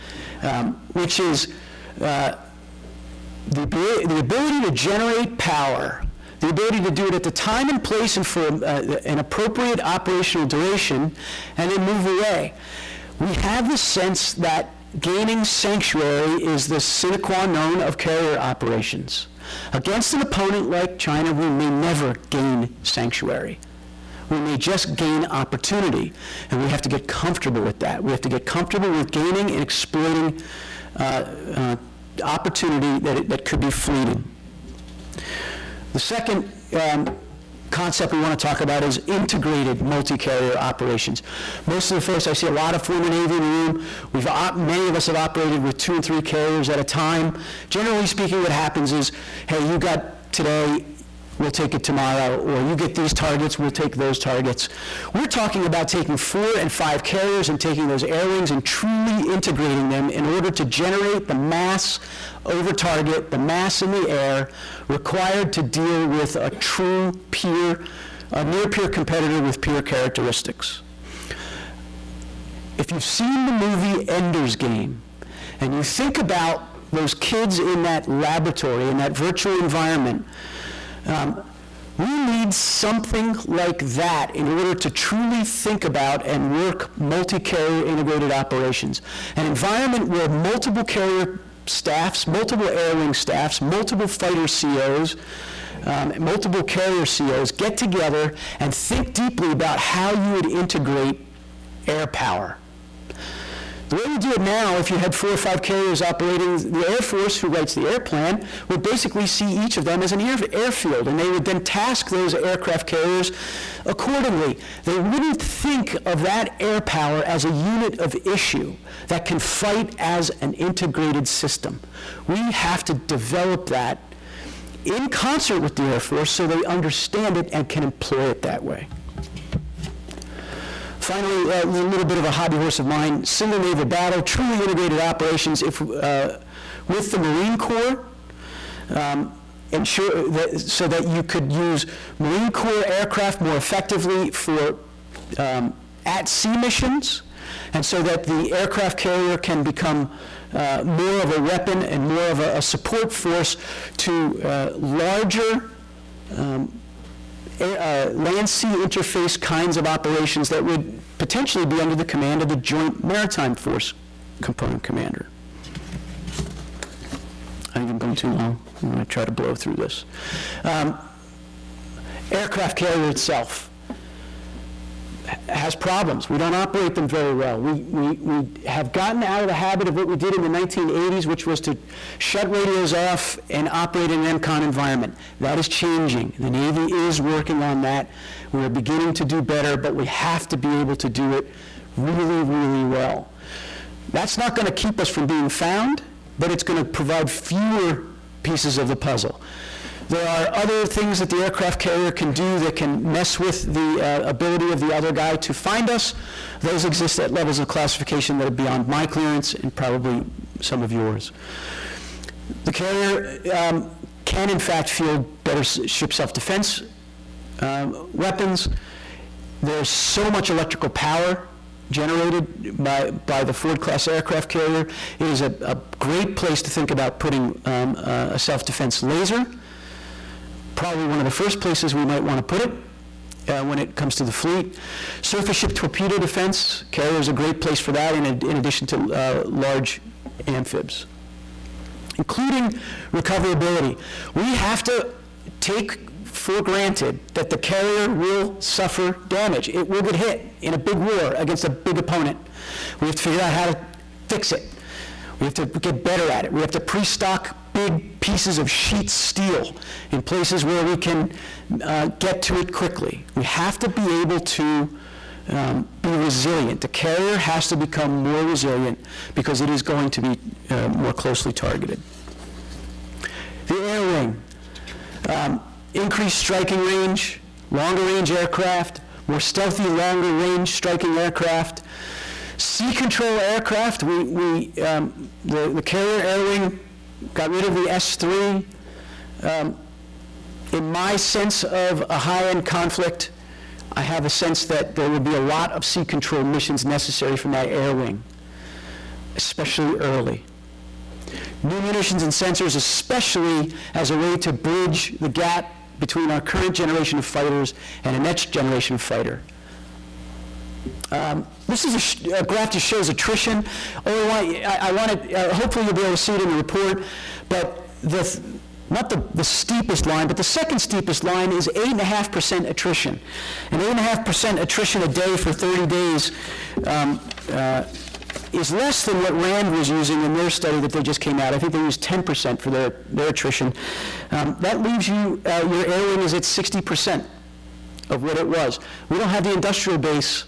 um, which is uh, the, the ability to generate power, the ability to do it at the time and place and for uh, an appropriate operational duration, and then move away. We have the sense that gaining sanctuary is the sine qua non of carrier operations. Against an opponent like China, we may never gain sanctuary. We may just gain opportunity, and we have to get comfortable with that. We have to get comfortable with gaining and exploiting uh, uh, opportunity that, that could be fleeting. The second um, concept we want to talk about is integrated multi-carrier operations. Most of the folks, I see a lot of former Navy in the room. We've, op- many of us have operated with two and three carriers at a time. Generally speaking, what happens is, hey, you got today, we'll take it tomorrow, or you get these targets, we'll take those targets. We're talking about taking four and five carriers and taking those air wings and truly integrating them in order to generate the mass over target, the mass in the air required to deal with a true peer, a near-peer competitor with peer characteristics. If you've seen the movie Ender's Game, and you think about those kids in that laboratory, in that virtual environment, um, we need something like that in order to truly think about and work multi-carrier integrated operations. An environment where multiple carrier staffs, multiple air wing staffs, multiple fighter COs, um, multiple carrier COs get together and think deeply about how you would integrate air power. The way we do it now, if you had four or five carriers operating, the Air Force, who writes the air plan, would basically see each of them as an air, airfield, and they would then task those aircraft carriers accordingly. They wouldn't think of that air power as a unit of issue that can fight as an integrated system. We have to develop that in concert with the Air Force so they understand it and can employ it that way. Finally, uh, a little bit of a hobby horse of mine, single naval battle, truly integrated operations if, uh, with the Marine Corps, um, ensure that, so that you could use Marine Corps aircraft more effectively for um, at-sea missions, and so that the aircraft carrier can become uh, more of a weapon and more of a, a support force to uh, larger uh, land-sea interface kinds of operations that would potentially be under the command of the Joint Maritime Force Component Commander. I think I'm going too long. I'm going to try to blow through this. Um, Aircraft carrier itself has problems. We don't operate them very well. We, we, we have gotten out of the habit of what we did in the 1980s, which was to shut radios off and operate in an EMCON environment. That is changing. The Navy is working on that. We're beginning to do better, but we have to be able to do it really, really well. That's not going to keep us from being found, but it's going to provide fewer pieces of the puzzle. There are other things that the aircraft carrier can do that can mess with the uh, ability of the other guy to find us. Those exist at levels of classification that are beyond my clearance and probably some of yours. The carrier um, can in fact field better ship self-defense um, weapons. There's so much electrical power generated by, by the Ford-class aircraft carrier. It is a, a great place to think about putting um, a self-defense laser. Probably one of the first places we might want to put it. uh, when it comes to the fleet. Surface ship torpedo defense, carrier is a great place for that in in addition to uh, large amphibs including recoverability. We have to take for granted that the carrier will suffer damage. It will get hit in a big war against a big opponent. We have to figure out how to fix it. We have to get better at it. We have to pre-stock big pieces of sheet steel in places where we can uh, get to it quickly. We have to be able to um, be resilient. The carrier has to become more resilient because it is going to be uh, more closely targeted. The air wing, um, increased striking range, longer range aircraft, more stealthy, longer range striking aircraft. Sea control aircraft, we, we, um, the, the carrier air wing got rid of the S-3. Um, in my sense of a high-end conflict, I have a sense that there will be a lot of sea control missions necessary from that air wing, especially early. New munitions and sensors, especially as a way to bridge the gap between our current generation of fighters and a next generation fighter. Um, This is a a graph that shows attrition. Only I I want uh, hopefully you'll be able to see it in the report, but the, th- not the the steepest line, but the second steepest line is 8.5% attrition. And 8.5% attrition a day for 30 days um, uh, is less than what RAND was using in their study that they just came out. I think they used 10% for their their attrition. Um, That leaves you, uh, your air is at 60% of what it was. We don't have the industrial base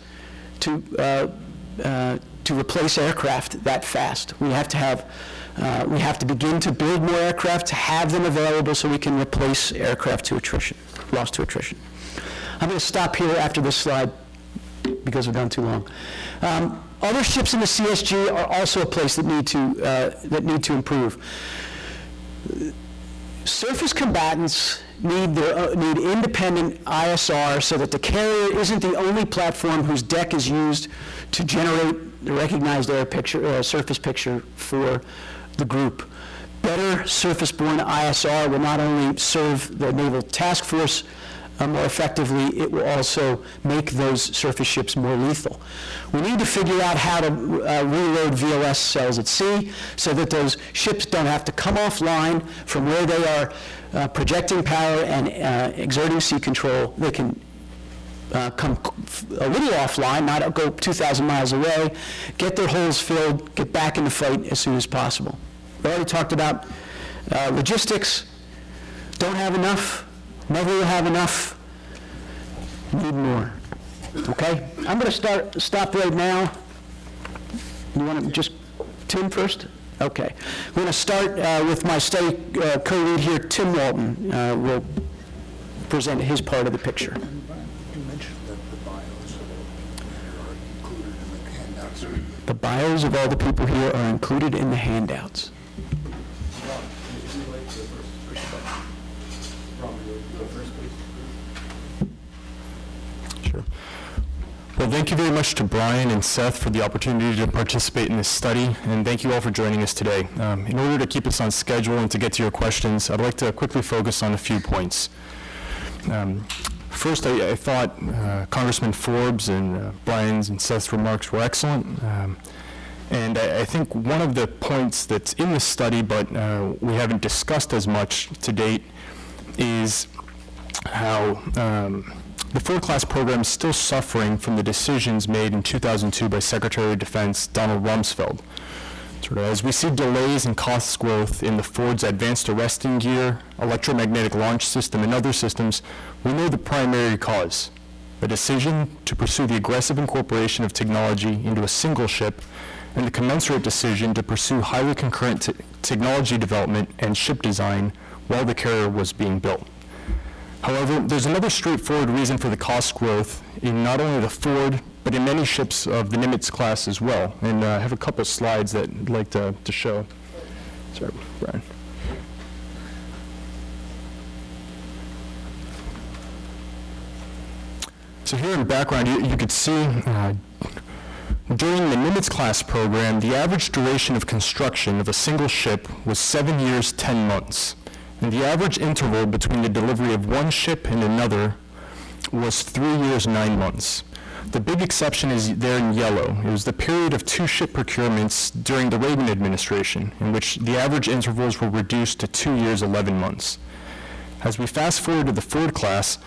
to, uh, uh, to replace aircraft that fast. We have to have, uh, we have to begin to build more aircraft, to have them available so we can replace aircraft to attrition, lost to attrition. I'm going to stop here after this slide because we've gone too long. Um, Other ships in the CSG are also a place that need to, uh, that need to improve. Surface combatants need their, uh, need independent ISR so that the carrier isn't the only platform whose deck is used to generate the recognized air picture, uh, surface picture for the group. Better surface-borne ISR will not only serve the Naval Task Force uh, more effectively, it will also make those surface ships more lethal. We need to figure out how to uh, reload VLS cells at sea so that those ships don't have to come offline from where they are uh, projecting power and uh, exerting sea control. They can uh, come a little offline, not go 2,000 miles away, get their holes filled, get back in the fight as soon as possible. We already talked about uh, logistics, don't have enough, never will have enough, need more. Okay? I'm going to start, stop right now. You want to just, Tim first? Okay. I'm going to start uh, with my study uh, co-lead here, Tim Walton, uh, will present his part of the picture.
You mentioned that the bios are included in the handouts.
The bios of all the people here are included in the handouts.
Well, thank you very much to Bryan and Seth for the opportunity to participate in this study, and thank you all for joining us today. Um, In order to keep us on schedule and to get to your questions, I'd like to quickly focus on a few points. Um, First, I I thought uh, Congressman Forbes and uh, Bryan's and Seth's remarks were excellent. Um, And I I think one of the points that's in this study, but uh, we haven't discussed as much to date, is how um, the Ford class program is still suffering from the decisions made in 2002 by Secretary of Defense Donald Rumsfeld. Sort of as we see delays and cost growth in the Ford's advanced arresting gear, electromagnetic launch system, and other systems, we know the primary cause, a decision to pursue the aggressive incorporation of technology into a single ship and the commensurate decision to pursue highly concurrent te- technology development and ship design while the carrier was being built. However, there's another straightforward reason for the cost growth in not only the Ford, but in many ships of the Nimitz class as well. And uh, I have a couple slides that I'd like to, to show. Sorry, Bryan. So here in the background, you, you could see uh, during the Nimitz class program, the average duration of construction of a single ship was seven years, 10 months. And the average interval between the delivery of one ship and another was three years, nine months. The big exception is there in yellow. It was the period of two ship procurements during the Reagan administration, in which the average intervals were reduced to two years, 11 months. As we fast forward to the Ford class,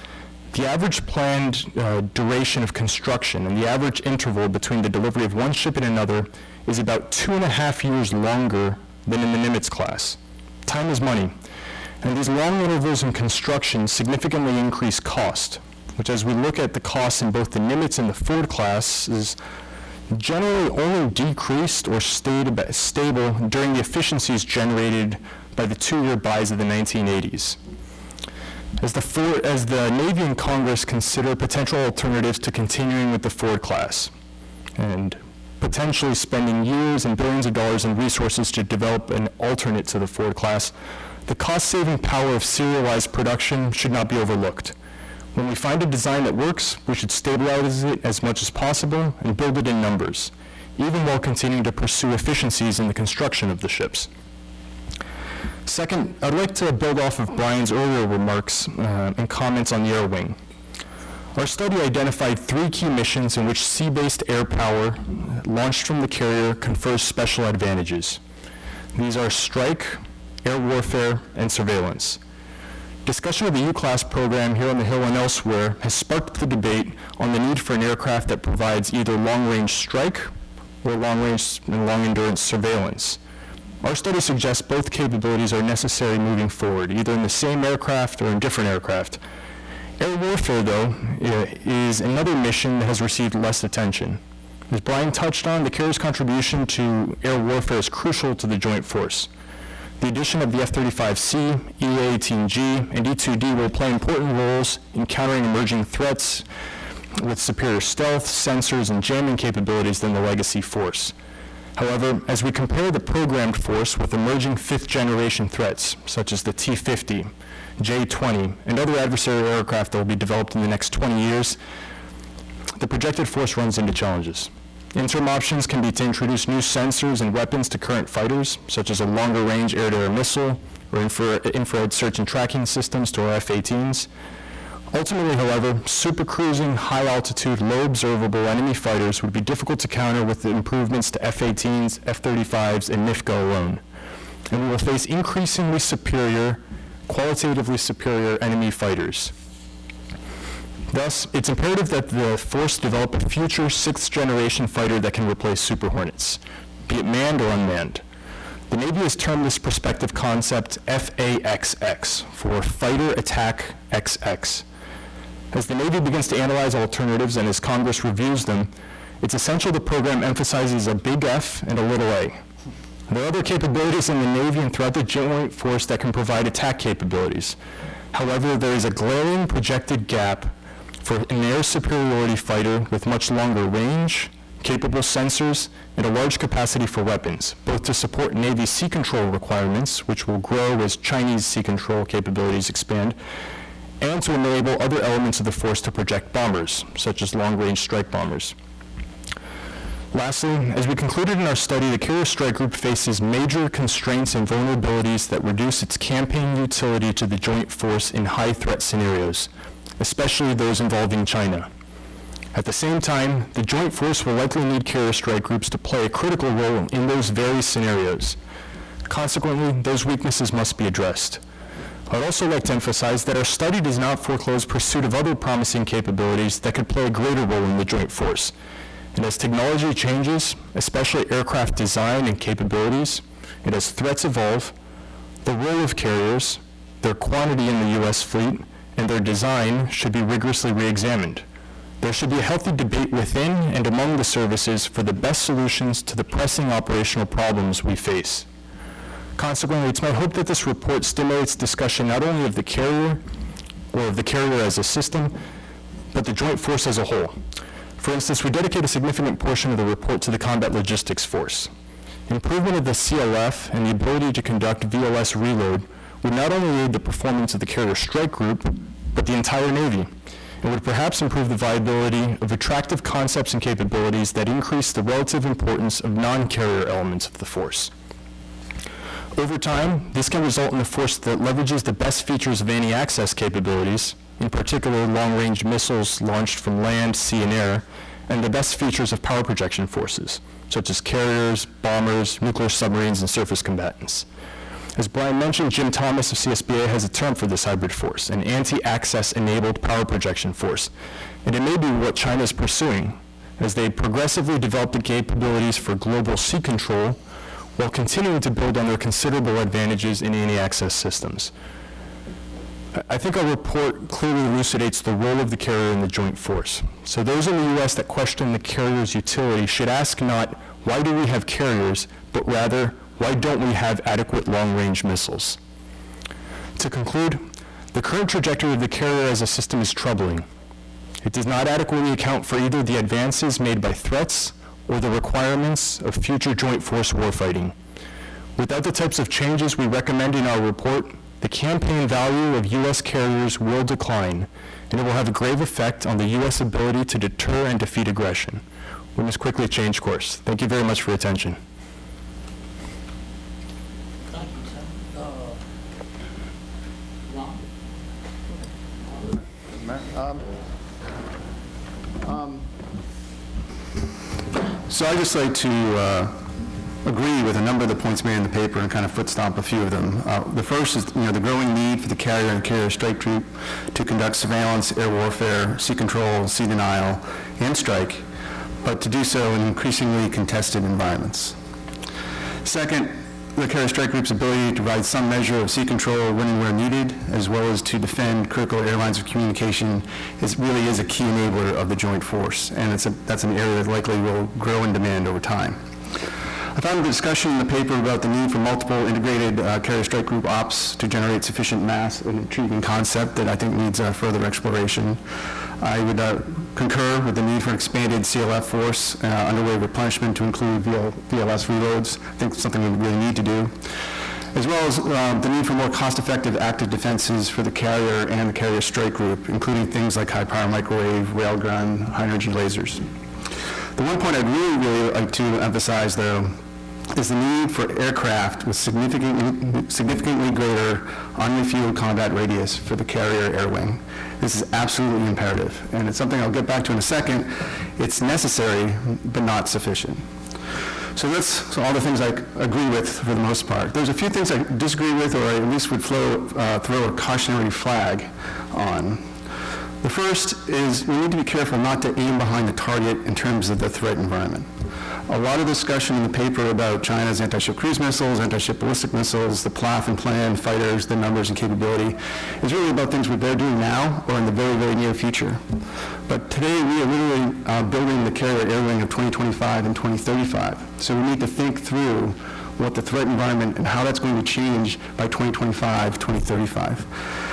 the average planned uh, duration of construction and the average interval between the delivery of one ship and another is about two and a half years longer than in the Nimitz class. Time is money, and these long intervals in construction significantly increase cost, which as we look at the costs in both the Nimitz and the Ford classes, generally only decreased or stayed ab- stable during the efficiencies generated by the two-year buys of the 1980s. As the Ford, as the Navy and Congress consider potential alternatives to continuing with the Ford class, and potentially spending years and billions of dollars in resources to develop an alternate to the Ford class, the cost-saving power of serialized production should not be overlooked. When we find a design that works, we should stabilize it as much as possible and build it in numbers, even while continuing to pursue efficiencies in the construction of the ships. Second, I'd like to build off of Bryan's earlier remarks uh, and comments on the air wing. Our study identified three key missions in which sea-based air power launched from the carrier confers special advantages. These are strike, air warfare, and surveillance. Discussion of the UCLASS program here on the Hill and elsewhere has sparked the debate on the need for an aircraft that provides either long-range strike or long-range and long-endurance surveillance. Our study suggests both capabilities are necessary moving forward, either in the same aircraft or in different aircraft. Air warfare, though, is another mission that has received less attention. As Bryan touched on, the carrier's contribution to air warfare is crucial to the joint force. The addition of the F-35C, E-18G, and E-2D will play important roles in countering emerging threats with superior stealth, sensors, and jamming capabilities than the legacy force. However, as we compare the programmed force with emerging fifth-generation threats, such as the T-50, J-20, and other adversarial aircraft that will be developed in the next 20 years, the projected force runs into challenges. Interim options can be to introduce new sensors and weapons to current fighters, such as a longer-range air-to-air missile or infra- infrared search and tracking systems to our F-18s. Ultimately, however, supercruising, high-altitude, low-observable enemy fighters would be difficult to counter with the improvements to F-18s, F-35s, and NIFC-CA alone. And we will face increasingly superior, qualitatively superior enemy fighters. Thus, it's imperative that the force develop a future sixth-generation fighter that can replace Super Hornets, be it manned or unmanned. The Navy has termed this prospective concept FAXX, for Fighter Attack XX. As the Navy begins to analyze alternatives and as Congress reviews them, it's essential the program emphasizes a big F and a little a. There are other capabilities in the Navy and throughout the joint force that can provide attack capabilities. However, there is a glaring projected gap for an air superiority fighter with much longer range, capable sensors, and a large capacity for weapons, both to support Navy sea control requirements, which will grow as Chinese sea control capabilities expand, and to enable other elements of the force to project bombers, such as long-range strike bombers. Lastly, as we concluded in our study, the Carrier Strike Group faces major constraints and vulnerabilities that reduce its campaign utility to the joint force in high-threat scenarios, especially those involving China. At the same time, the joint force will likely need carrier strike groups to play a critical role in those very scenarios. Consequently, those weaknesses must be addressed. I'd also like to emphasize that our study does not foreclose pursuit of other promising capabilities that could play a greater role in the joint force. And as technology changes, especially aircraft design and capabilities, and as threats evolve, the role of carriers, their quantity in the U.S. fleet, and their design should be rigorously re-examined. There should be a healthy debate within and among the services for the best solutions to the pressing operational problems we face. Consequently, it's my hope that this report stimulates discussion not only of the carrier or of the carrier as a system, but the joint force as a whole. For instance, we dedicate a significant portion of the report to the Combat Logistics Force. Improvement of the CLF and the ability to conduct VLS reload would not only aid the performance of the carrier strike group, but the entire Navy. and would perhaps improve the viability of attractive concepts and capabilities that increase the relative importance of non-carrier elements of the force. Over time, this can result in a force that leverages the best features of anti-access capabilities, in particular long-range missiles launched from land, sea, and air, and the best features of power projection forces, such as carriers, bombers, nuclear submarines, and surface combatants. As Bryan mentioned, Jim Thomas of CSBA has a term for this hybrid force, an anti-access enabled power projection force. And it may be what China is pursuing as they progressively develop the capabilities for global sea control while continuing to build on their considerable advantages in anti-access systems. I- think our report clearly elucidates the role of the carrier in the joint force. So those in the U.S. that question the carrier's utility should ask not, why do we have carriers, but rather, why don't we have adequate long-range missiles? To conclude, the current trajectory of the carrier as a system is troubling. It does not adequately account for either the advances made by threats or the requirements of future joint force warfighting. Without the types of changes we recommend in our report, the campaign value of U.S. carriers will decline, and it will have a grave effect on the U.S. ability to deter and defeat aggression. We must quickly change course. Thank you very much for your attention.
Thank you, sir. Uh, Ron?
So I'd just like to uh, agree with a number of the points made in the paper and kind of foot stomp a few of them. Uh, The first is, you know, the growing need for the carrier and carrier strike group to conduct surveillance, air warfare, sea control, sea denial, and strike, but to do so in increasingly contested environments. Second, the carrier strike group's ability to provide some measure of sea control when and where needed, as well as to defend critical air lines of communication, is, really is a key enabler of the joint force, and it's a, that's an area that likely will grow in demand over time. I found the discussion in the paper about the need for multiple integrated uh, carrier strike group ops to generate sufficient mass an intriguing concept that I think needs uh, further exploration. I would uh, concur with the need for an expanded CLF force uh, underway replenishment to include VL, VLS reloads. I think something we really need to do as well as um, the need for more cost-effective active defenses for the carrier and the carrier strike group, including things like high-power microwave, railgun, high-energy lasers. The one point I'd really, really like to emphasize, though, is the need for aircraft with significant, significantly greater unrefueled combat radius for the carrier air wing. This is absolutely imperative, and it's something I'll get back to in a second. It's necessary, but not sufficient. So that's so all the things I agree with for the most part. There's a few things I disagree with, or I at least would flow, uh, throw a cautionary flag on. The first is we need to be careful not to aim behind the target in terms of the threat environment. A lot of discussion in the paper about China's anti-ship cruise missiles, anti-ship ballistic missiles, the PLAF and PLAN fighters, the numbers and capability, is really about things what they're doing now or in the very, very near future. But today, we are literally uh, building the carrier air wing of 2025 and 2035. So we need to think through what the threat environment and how that's going to change by 2025, 2035.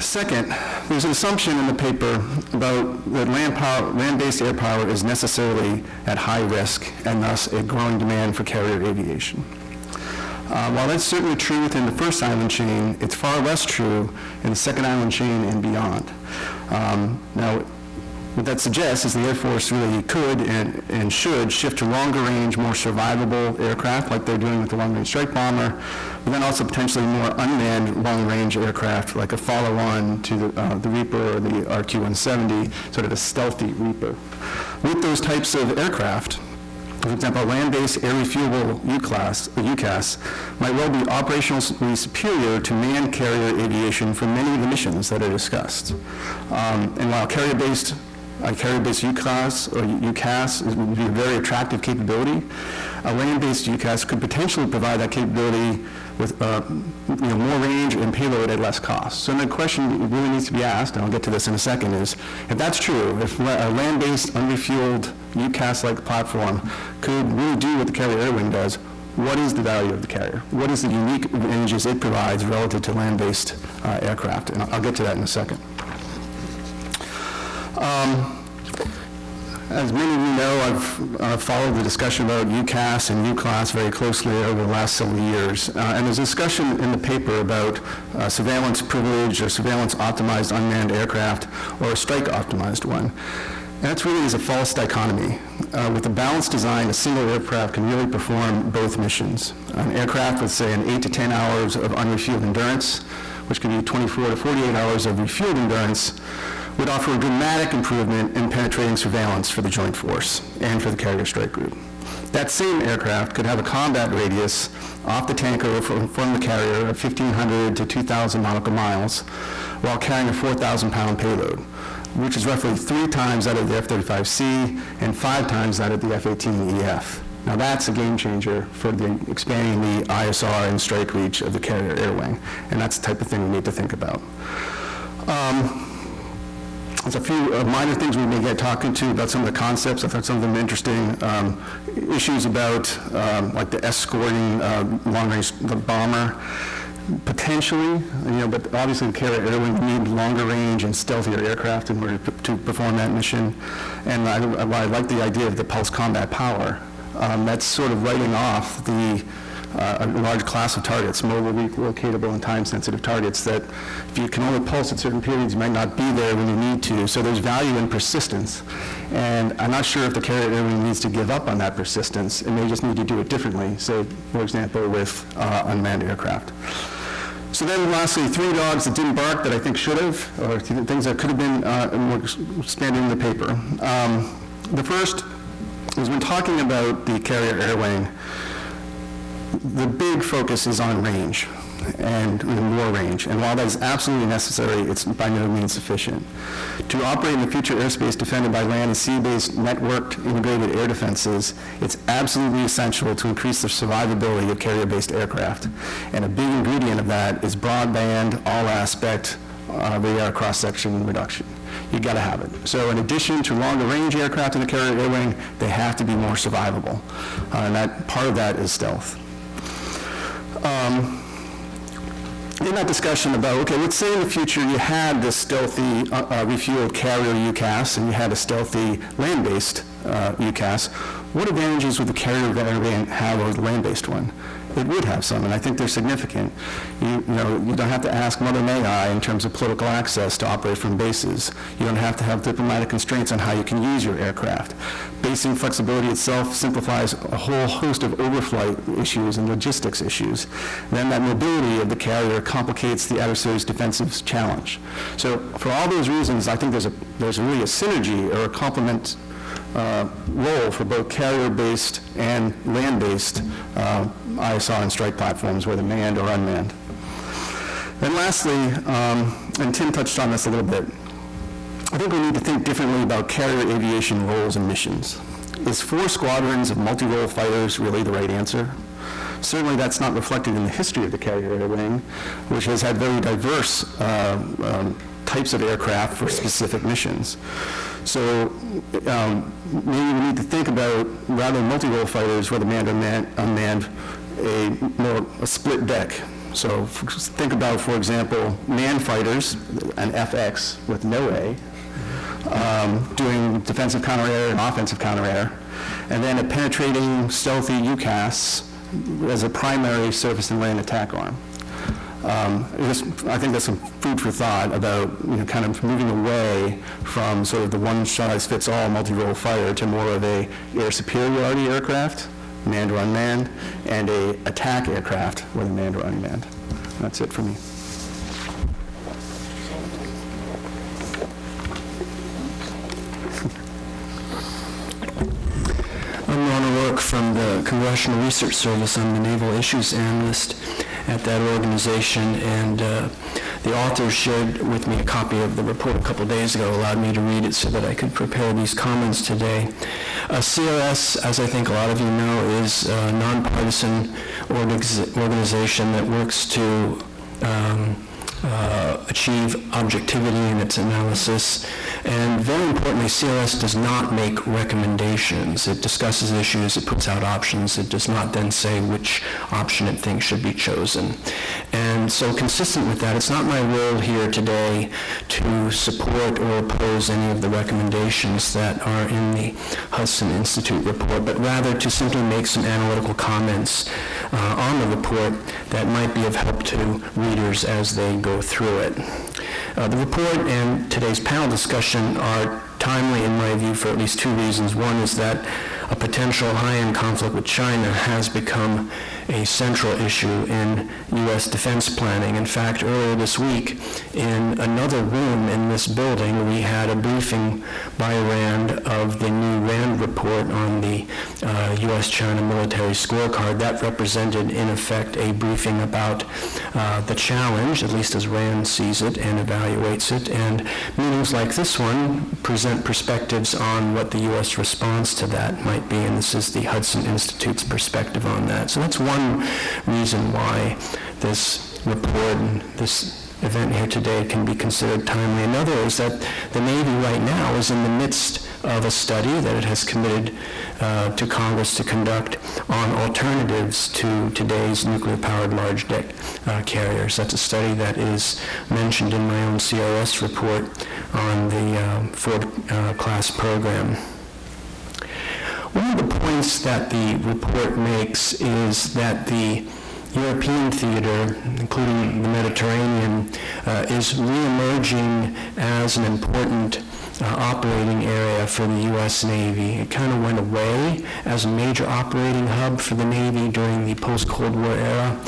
Second, there's an assumption in the paper about that land power, land-based air power is necessarily at high risk and thus a growing demand for carrier aviation. Uh, While that's certainly true within the first island chain, it's far less true in the second island chain and beyond. Um, Now, what that suggests is the Air Force really could and, and should shift to longer range, more survivable aircraft like they're doing with the long-range strike bomber, but then also potentially more unmanned long-range aircraft like a follow-on to the, uh, the Reaper or the RQ-170, sort of a stealthy Reaper. With those types of aircraft, for example, land-based air refuelable UCLASS, uh, UCAS, might well be operationally superior to manned carrier aviation for many of the missions that are discussed. Um, And while carrier-based, a carrier-based UCAS or UCAS would be a very attractive capability, a land-based UCAS could potentially provide that capability with, uh, you know, more range and payload at less cost. So the question really needs to be asked, and I'll get to this in a second, is if that's true, if a land-based, unrefueled UCAS-like platform could really do what the carrier air wing does, what is the value of the carrier? What is the unique advantages it provides relative to land-based uh, aircraft? And I'll get to that in a second. Um, As many of you know, I've uh, followed the discussion about UCAS and UCLASS very closely over the last several years. Uh, And there's discussion in the paper about uh, surveillance privilege or surveillance optimized unmanned aircraft or a strike optimized one. And that's really is a false dichotomy. Uh, With a balanced design, a single aircraft can really perform both missions. An aircraft with, say, an 8 to 10 hours of unrefueled endurance which could be 24 to 48 hours of refueled endurance, would offer a dramatic improvement in penetrating surveillance for the Joint Force and for the Carrier Strike Group. That same aircraft could have a combat radius off the tanker from, from the carrier of 1,500 to 2,000 nautical miles while carrying a 4,000-pound payload, which is roughly three times that of the F-35C and five times that of the F-18EF. Now that's a game changer for the, expanding the ISR and strike reach of the carrier air wing, and that's the type of thing we need to think about. Um, there's a few uh, minor things we may get talking to about some of the concepts. I thought some of them interesting. Um, issues about um, like the escorting uh, long-range bomber, potentially, you know, but obviously the carrier air wing need longer range and stealthier aircraft in order to, to perform that mission. And I, I, I like the idea of the pulse combat power. Um, that's sort of writing off the uh, a large class of targets, mobile, locatable, and time-sensitive targets that if you can only pulse at certain periods, you might not be there when you need to. So there's value in persistence. And I'm not sure if the carrier wing needs to give up on that persistence. It may just need to do it differently, say, for example, with uh, unmanned aircraft. So then lastly, three dogs that didn't bark that I think should have, or th- things that could have been uh, expanded in the paper. Um, the first is when talking about the carrier air wing, the big focus is on range and more range. And while that is absolutely necessary, it's by no means sufficient. To operate in the future airspace defended by land and sea-based networked integrated air defenses, it's absolutely essential to increase the survivability of carrier-based aircraft. And a big ingredient of that is broadband, all-aspect uh, radar cross-section reduction. You've got to have it. So in addition to longer range aircraft in the carrier air wing, they have to be more survivable. Uh, and that part of that is stealth. Um, in that discussion about, okay, let's say in the future you had this stealthy uh, uh, refueled carrier UCAS and you had a stealthy land-based uh, UCAS, what advantages would the carrier variant have over the land-based one? It would have some, and I think they're significant. You, you know, you don't have to ask Mother May I in terms of political access to operate from bases. You don't have to have diplomatic constraints on how you can use your aircraft. Basing flexibility itself simplifies a whole host of overflight issues and logistics issues. Then that mobility of the carrier complicates the adversary's defensive challenge. So for all those reasons, I think there's a there's really a synergy or a complement uh, role for both carrier-based and land-based uh, ISR and strike platforms, whether manned or unmanned. And lastly, um, and Tim touched on this a little bit, I think we need to think differently about carrier aviation roles and missions. Is four squadrons of multi-role fighters really the right answer? Certainly that's not reflected in the history of the carrier air wing, which has had very diverse uh, um, types of aircraft for specific missions. So um, maybe we need to think about, rather than multi-role fighters, whether manned or unmanned, a more a split deck. So think about, for example, manned fighters, an FX with no A, um, doing defensive counter air and offensive counter air, and then a penetrating stealthy UCAS as a primary surface and land attack arm. Um, this, I think that's some food for thought about you know kind of moving away from sort of the one-size-fits-all multi-role fighter to more of a air superiority aircraft, manned or unmanned, and a attack aircraft, whether manned or unmanned. That's it for me. (laughs)
I'm Ron O'Rourke from the Congressional Research Service. I'm the Naval Issues Analyst at that organization, and uh, the author shared with me a copy of the report a couple days ago, allowed me to read it so that I could prepare these comments today. Uh, CRS, as I think a lot of you know, is a nonpartisan organiz- organization that works to um, uh, achieve objectivity in its analysis. And very importantly, CRS does not make recommendations. It discusses issues, it puts out options, it does not then say which option it thinks should be chosen. And so consistent with that, it's not my role here today to support or oppose any of the recommendations that are in the Hudson Institute report, but rather to simply make some analytical comments uh, on the report that might be of help to readers as they go through it. Uh, the report and today's panel discussion are timely in my view for at least two reasons. One is that a potential high-end conflict with China has become a central issue in U.S. defense planning. In fact, earlier this week, in another room in this building, we had a briefing by RAND of the new RAND report on the uh, U.S.-China military scorecard. That represented, in effect, a briefing about uh, the challenge, at least as RAND sees it and evaluates it. And meetings like this one present perspectives on what the U.S. response to that might be, and this is the Hudson Institute's perspective on that. So that's one reason why this report and this event here today can be considered timely. Another is that the Navy right now is in the midst of a study that it has committed uh, to Congress to conduct on alternatives to today's nuclear-powered large deck uh, carriers. That's a study that is mentioned in my own CRS report on the uh, Ford-class program. One of the points that the report makes is that the European theater, including the Mediterranean, uh, is reemerging as an important uh, operating area for the U.S. Navy. It kind of went away as a major operating hub for the Navy during the post-Cold War era.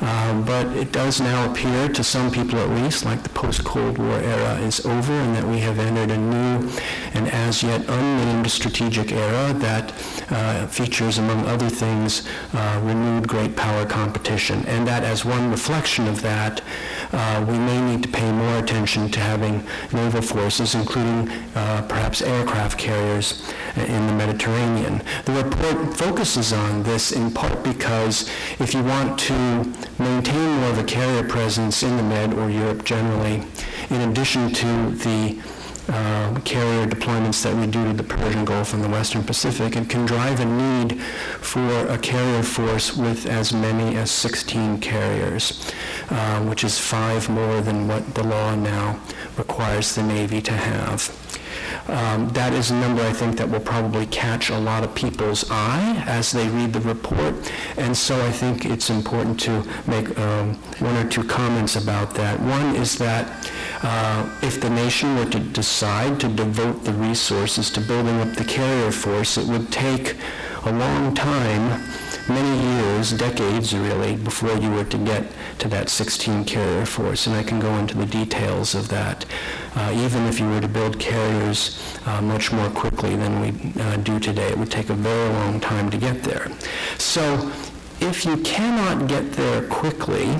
Uh, but it does now appear, to some people at least, like the post-Cold War era is over and that we have entered a new and as yet unnamed strategic era that uh, features, among other things, uh, renewed great power competition. And that as one reflection of that, uh, we may need to pay more attention to having naval forces, including uh, perhaps aircraft carriers in the Mediterranean. The report focuses on this in part because if you want to maintain more of a carrier presence in the Med or Europe generally, in addition to the uh, carrier deployments that we do to the Persian Gulf and the Western Pacific, it can drive a need for a carrier force with as many as 16 carriers, uh, which is five more than what the law now requires the Navy to have. Um, that is a number I think that will probably catch a lot of people's eye as they read the report, and so I think it's important to make um, one or two comments about that. One is that uh, if the nation were to decide to devote the resources to building up the carrier force, it would take a long time many years, decades really, before you were to get to that 16 carrier force, and I can go into the details of that. Uh, even if you were to build carriers uh, much more quickly than we uh, do today, it would take a very long time to get there. So if you cannot get there quickly,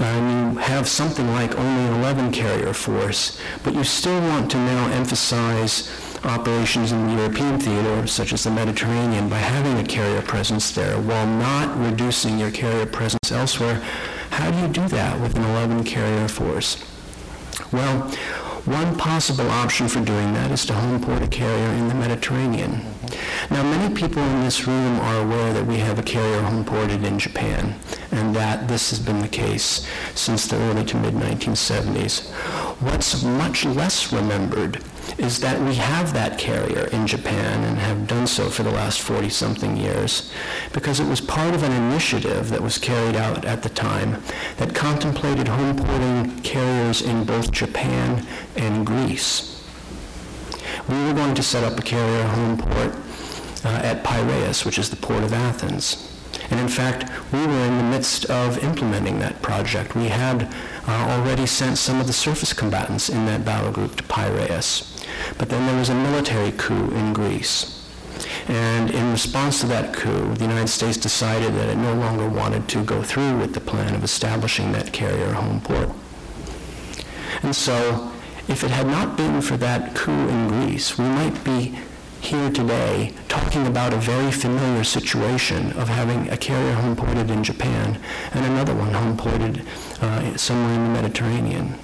and you have something like only an 11 carrier force, but you still want to now emphasize operations in the European theater, such as the Mediterranean, by having a carrier presence there while not reducing your carrier presence elsewhere. How do you do that with an 11 carrier force? Well, one possible option for doing that is to home port a carrier in the Mediterranean. Now, many people in this room are aware that we have a carrier home ported in Japan, and that this has been the case since the early to mid 1970s. What's much less remembered is that we have that carrier in Japan and have done so for the last 40-something years because it was part of an initiative that was carried out at the time that contemplated homeporting carriers in both Japan and Greece. We were going to set up a carrier home port uh, at Piraeus, which is the port of Athens. And in fact, we were in the midst of implementing that project. We had uh, already sent some of the surface combatants in that battle group to Piraeus. But then there was a military coup in Greece. And in response to that coup, the United States decided that it no longer wanted to go through with the plan of establishing that carrier home port. And so, if it had not been for that coup in Greece, we might be here today talking about a very familiar situation of having a carrier home ported in Japan and another one home ported uh, somewhere in the Mediterranean.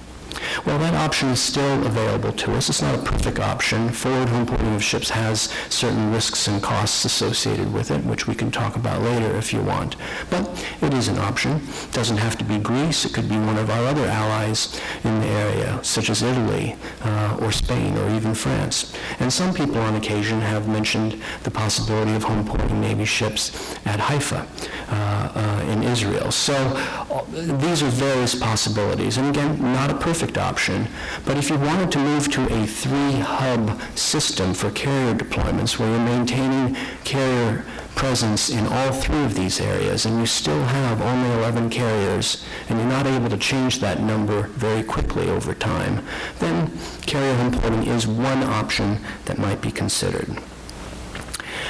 Well, that option is still available to us. It's not a perfect option. Forward home porting of ships has certain risks and costs associated with it, which we can talk about later if you want. But it is an option. It doesn't have to be Greece. It could be one of our other allies in the area, such as Italy uh, or Spain or even France. And some people on occasion have mentioned the possibility of home porting Navy ships at Haifa uh, uh, in Israel. So uh, these are various possibilities. And again, not a perfect option, but if you wanted to move to a three-hub system for carrier deployments where you're maintaining carrier presence in all three of these areas, and you still have only 11 carriers, and you're not able to change that number very quickly over time, then carrier importing is one option that might be considered.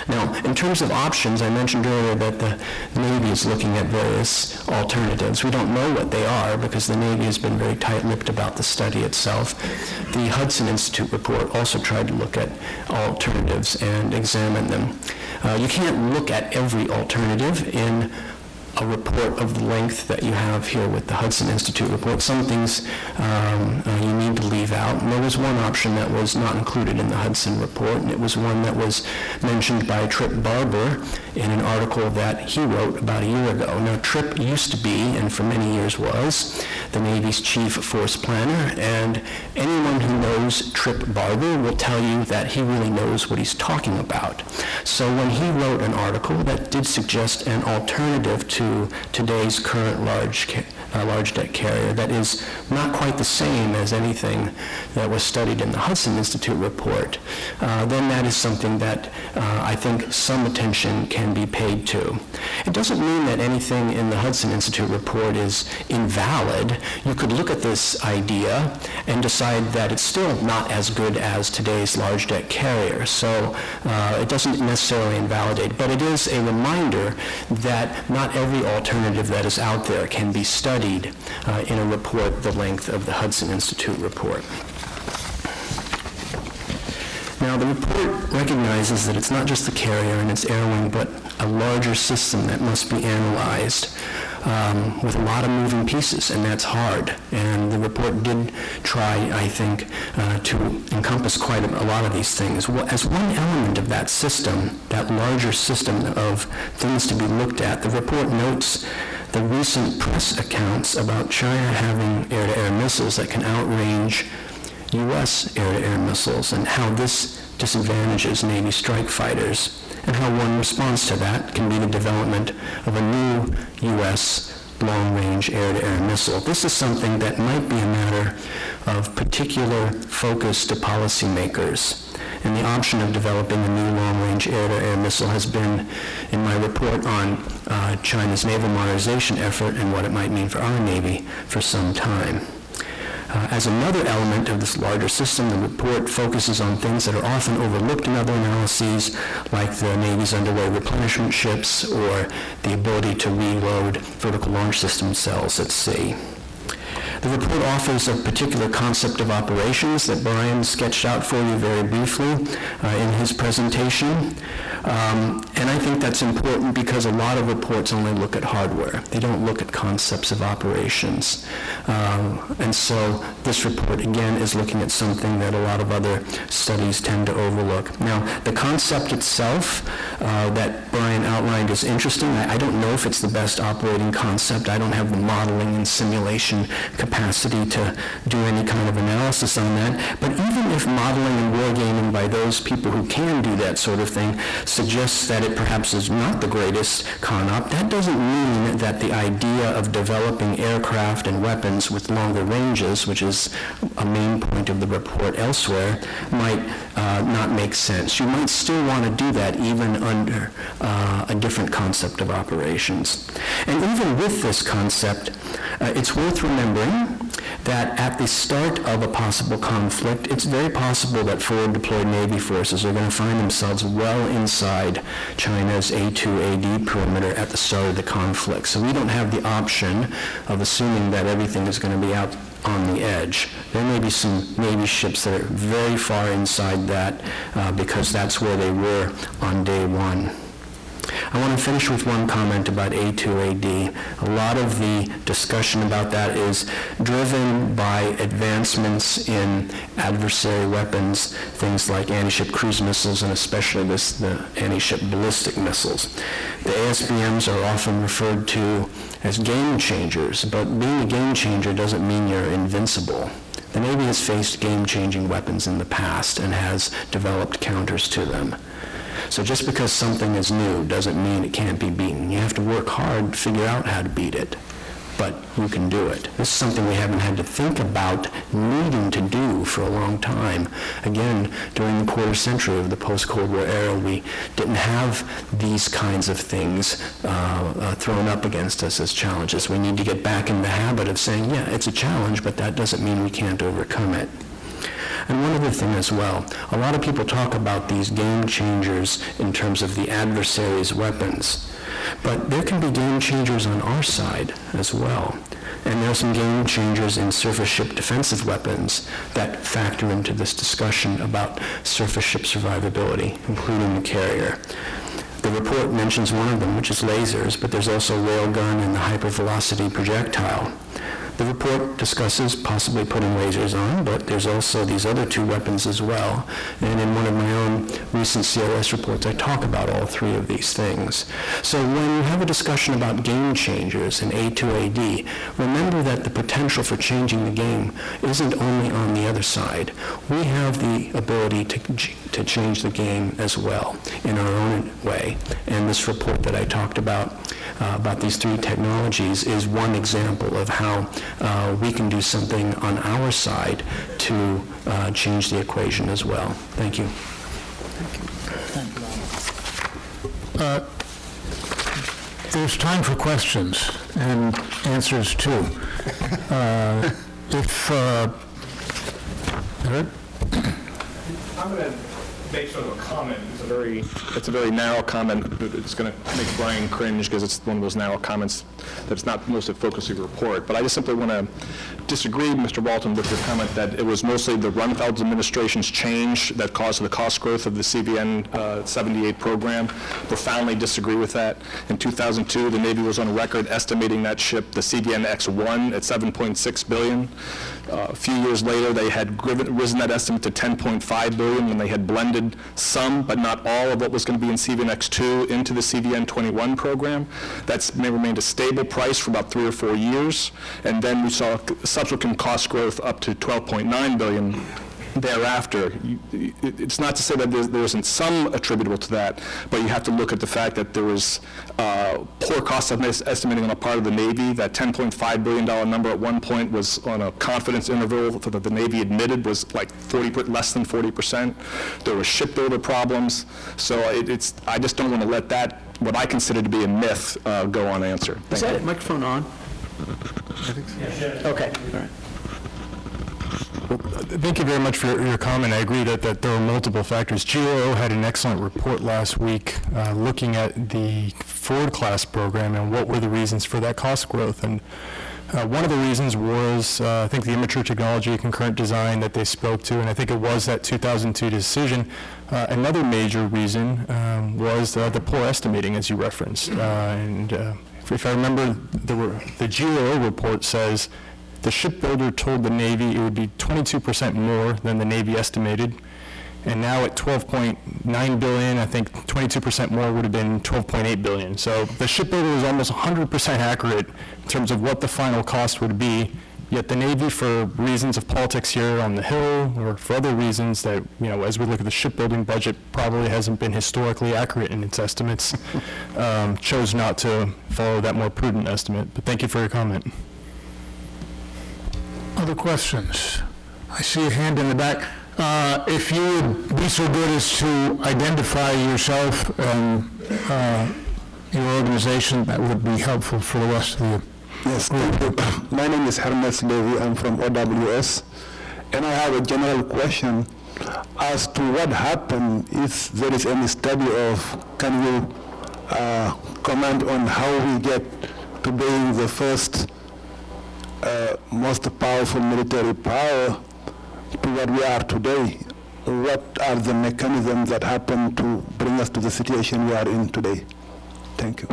Now, in terms of options, I mentioned earlier that the Navy is looking at various alternatives. We don't know what they are because the Navy has been very tight-lipped about the study itself. The Hudson Institute report also tried to look at alternatives and examine them. Uh, You can't look at every alternative in a report of the length that you have here with the Hudson Institute report. Some things um, uh, you need to leave out. And there was one option that was not included in the Hudson report, and it was one that was mentioned by Trip Barber in an article that he wrote about a year ago. Now, Trip used to be, and for many years was, the Navy's chief force planner, and anyone who knows Trip Barber will tell you that he really knows what he's talking about. So when he wrote an article that did suggest an alternative to today's current large, uh, large deck carrier that is not quite the same as anything that was studied in the Hudson Institute report, uh, then that is something that uh, I think some attention can be paid to. It doesn't mean that anything in the Hudson Institute report is invalid. You could look at this idea and decide that it's still not as good as today's large deck carrier. So uh, it doesn't necessarily invalidate, but it is a reminder that not every alternative that is out there can be studied uh, in a report the length of the Hudson Institute report. Now, the report recognizes that it's not just the carrier and its air wing, but a larger system that must be analyzed um, with a lot of moving pieces, and that's hard. And the report did try, I think, uh, to encompass quite a, a lot of these things. Well, As one element of that system, that larger system of things to be looked at, the report notes the recent press accounts about China having air-to-air missiles that can outrange U.S. air-to-air missiles and how this disadvantages Navy strike fighters, and how one response to that can be the development of a new U.S. long-range air-to-air missile. This is something that might be a matter of particular focus to policymakers, and the option of developing a new long-range air-to-air missile has been in my report on uh, China's naval modernization effort and what it might mean for our Navy for some time. Uh, As another element of this larger system, the report focuses on things that are often overlooked in other analyses, like the Navy's underway replenishment ships or the ability to reload vertical launch system cells at sea. The report offers a particular concept of operations that Bryan sketched out for you very briefly uh, in his presentation. Um, And I think that's important because a lot of reports only look at hardware. They don't look at concepts of operations. Um, And so this report, again, is looking at something that a lot of other studies tend to overlook. Now, the concept itself uh, that Bryan outlined is interesting. I I don't know if it's the best operating concept. I don't have the modeling and simulation capacity to do any kind of analysis on that. But even if modeling and wargaming by those people who can do that sort of thing suggests that it perhaps is not the greatest con-op, that doesn't mean that the idea of developing aircraft and weapons with longer ranges, which is a main point of the report elsewhere, might uh, not make sense. You might still want to do that even under uh, a different concept of operations. And even with this concept, uh, it's worth remembering that at the start of a possible conflict, it's very possible that forward deployed Navy forces are going to find themselves well inside China's A2AD perimeter at the start of the conflict. So we don't have the option of assuming that everything is going to be out on the edge. There may be some Navy ships that are very far inside that uh, because that's where they were on day one. I want to finish with one comment about A2AD. A lot of the discussion about that is driven by advancements in adversary weapons, things like anti-ship cruise missiles and especially this, the anti-ship ballistic missiles. The ASBMs are often referred to as game changers, but being a game changer doesn't mean you're invincible. The Navy has faced game-changing weapons in the past and has developed counters to them. So just because something is new doesn't mean it can't be beaten. You have to work hard to figure out how to beat it. but you can do it. This is something we haven't had to think about needing to do for a long time. Again, during the quarter century of the post-Cold War era, we didn't have these kinds of things uh, uh, thrown up against us as challenges. We need to get back in the habit of saying, yeah, it's a challenge, but that doesn't mean we can't overcome it. And one other thing as well, a lot of people talk about these game changers in terms of the adversary's weapons, but there can be game changers on our side as well. And there are some game changers in surface ship defensive weapons that factor into this discussion about surface ship survivability, including the carrier. The report mentions one of them, which is lasers, but there's also railgun and the hypervelocity projectile. The report discusses possibly putting lasers on, but there's also these other two weapons as well. And in one of my own recent CRS reports, I talk about all three of these things. So when you have a discussion about game changers in A2AD, remember that the potential for changing the game isn't only on the other side. We have the ability to, to change the game as well in our own way. And this report that I talked about, uh, about these three technologies, is one example of how uh, we can do something on our side to uh, change the equation as well. Thank you.
Thank Uh, there's time for questions and answers too. Uh, If, uh,
I'm going to sort of a comment. It's a very, it's a very narrow comment. It's going to make Bryan cringe because it's one of those narrow comments that's not most of the focus of your report. But I just simply want to disagree, Mr. Walton, with your comment that it was mostly the Rumsfeld administration's change that caused the cost growth of the CVN uh, 78 program. Profoundly disagree with that. In 2002, the Navy was on record estimating that ship, the CVN X-1, at 7.6 billion. Uh, A few years later, they had griven- risen that estimate to 10.5 billion when they had blended some, but not all, of what was going to be in CVN X2 into the CVN 21 program. That's remained a stable price for about three or four years, and then we saw subsequent cost growth up to 12.9 billion thereafter. You- It's not to say that there isn't some attributable to that, but you have to look at the fact that there was uh, poor cost estimating on the part of the Navy. That $10.5 billion number at one point was on a confidence interval that the Navy admitted was like 40, per- less than 40%. There were shipbuilder problems, so it- it's, I just don't want to let that, what I consider to be a myth, uh, go unanswered.
Is
Thank you.
that microphone on? Okay.
Thank you very much for your- comment. I agree that, that there are multiple factors. GAO had an excellent report last week uh, looking at the Ford-class program and what were the reasons for that cost growth. And uh, one of the reasons was, uh, I think, the immature technology, concurrent design that they spoke to, and I think it was that 2002 decision. Uh, Another major reason um, was uh, the poor estimating, as you referenced. Uh, And uh, if- I remember, the the GAO report says the shipbuilder told the Navy it would be 22% more than the Navy estimated, and now at 12.9 billion, I think 22% more would have been 12.8 billion. So the shipbuilder was almost 100% accurate in terms of what the final cost would be, yet the Navy, for reasons of politics here on the Hill, or for other reasons that, you know, as we look at the shipbuilding budget, probably hasn't been historically accurate in its estimates, (laughs) um, chose not to follow that more prudent estimate. But thank you for your comment.
Other questions? I see a hand in the back. Uh, If you would be so good as to identify yourself and uh, your organization, that would be helpful for the rest of the
Yes. My name is Hermes Levy. I'm from OWS. And I have a general question as to what happened, if there is any study of, can you uh, comment on how we get to being the first uh, most powerful military power to what we are today? What are the mechanisms that happen to bring us to the situation we are in today? Thank you.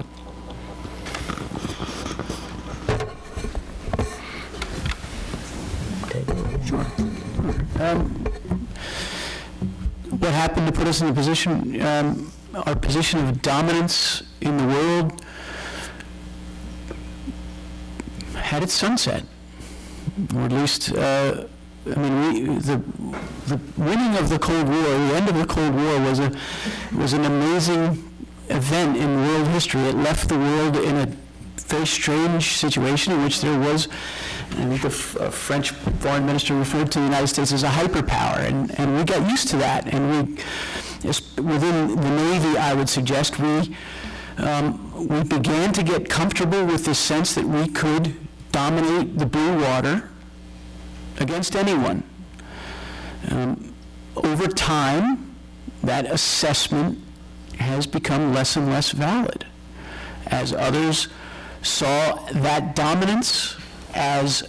What happened to put us in the position, um, our position of dominance in the world had its sunset, or at least, uh, I mean, we, the, the winning of the Cold War, the end of the Cold War was a, was an amazing event in world history. It left the world in a very strange situation in which there was, I think the French foreign minister referred to the United States as a hyperpower, and, and we got used to that. And we, within the Navy, I would suggest, we, um, we began to get comfortable with the sense that we could dominate the blue water against anyone. Um, Over time, that assessment has become less and less valid as others saw that dominance as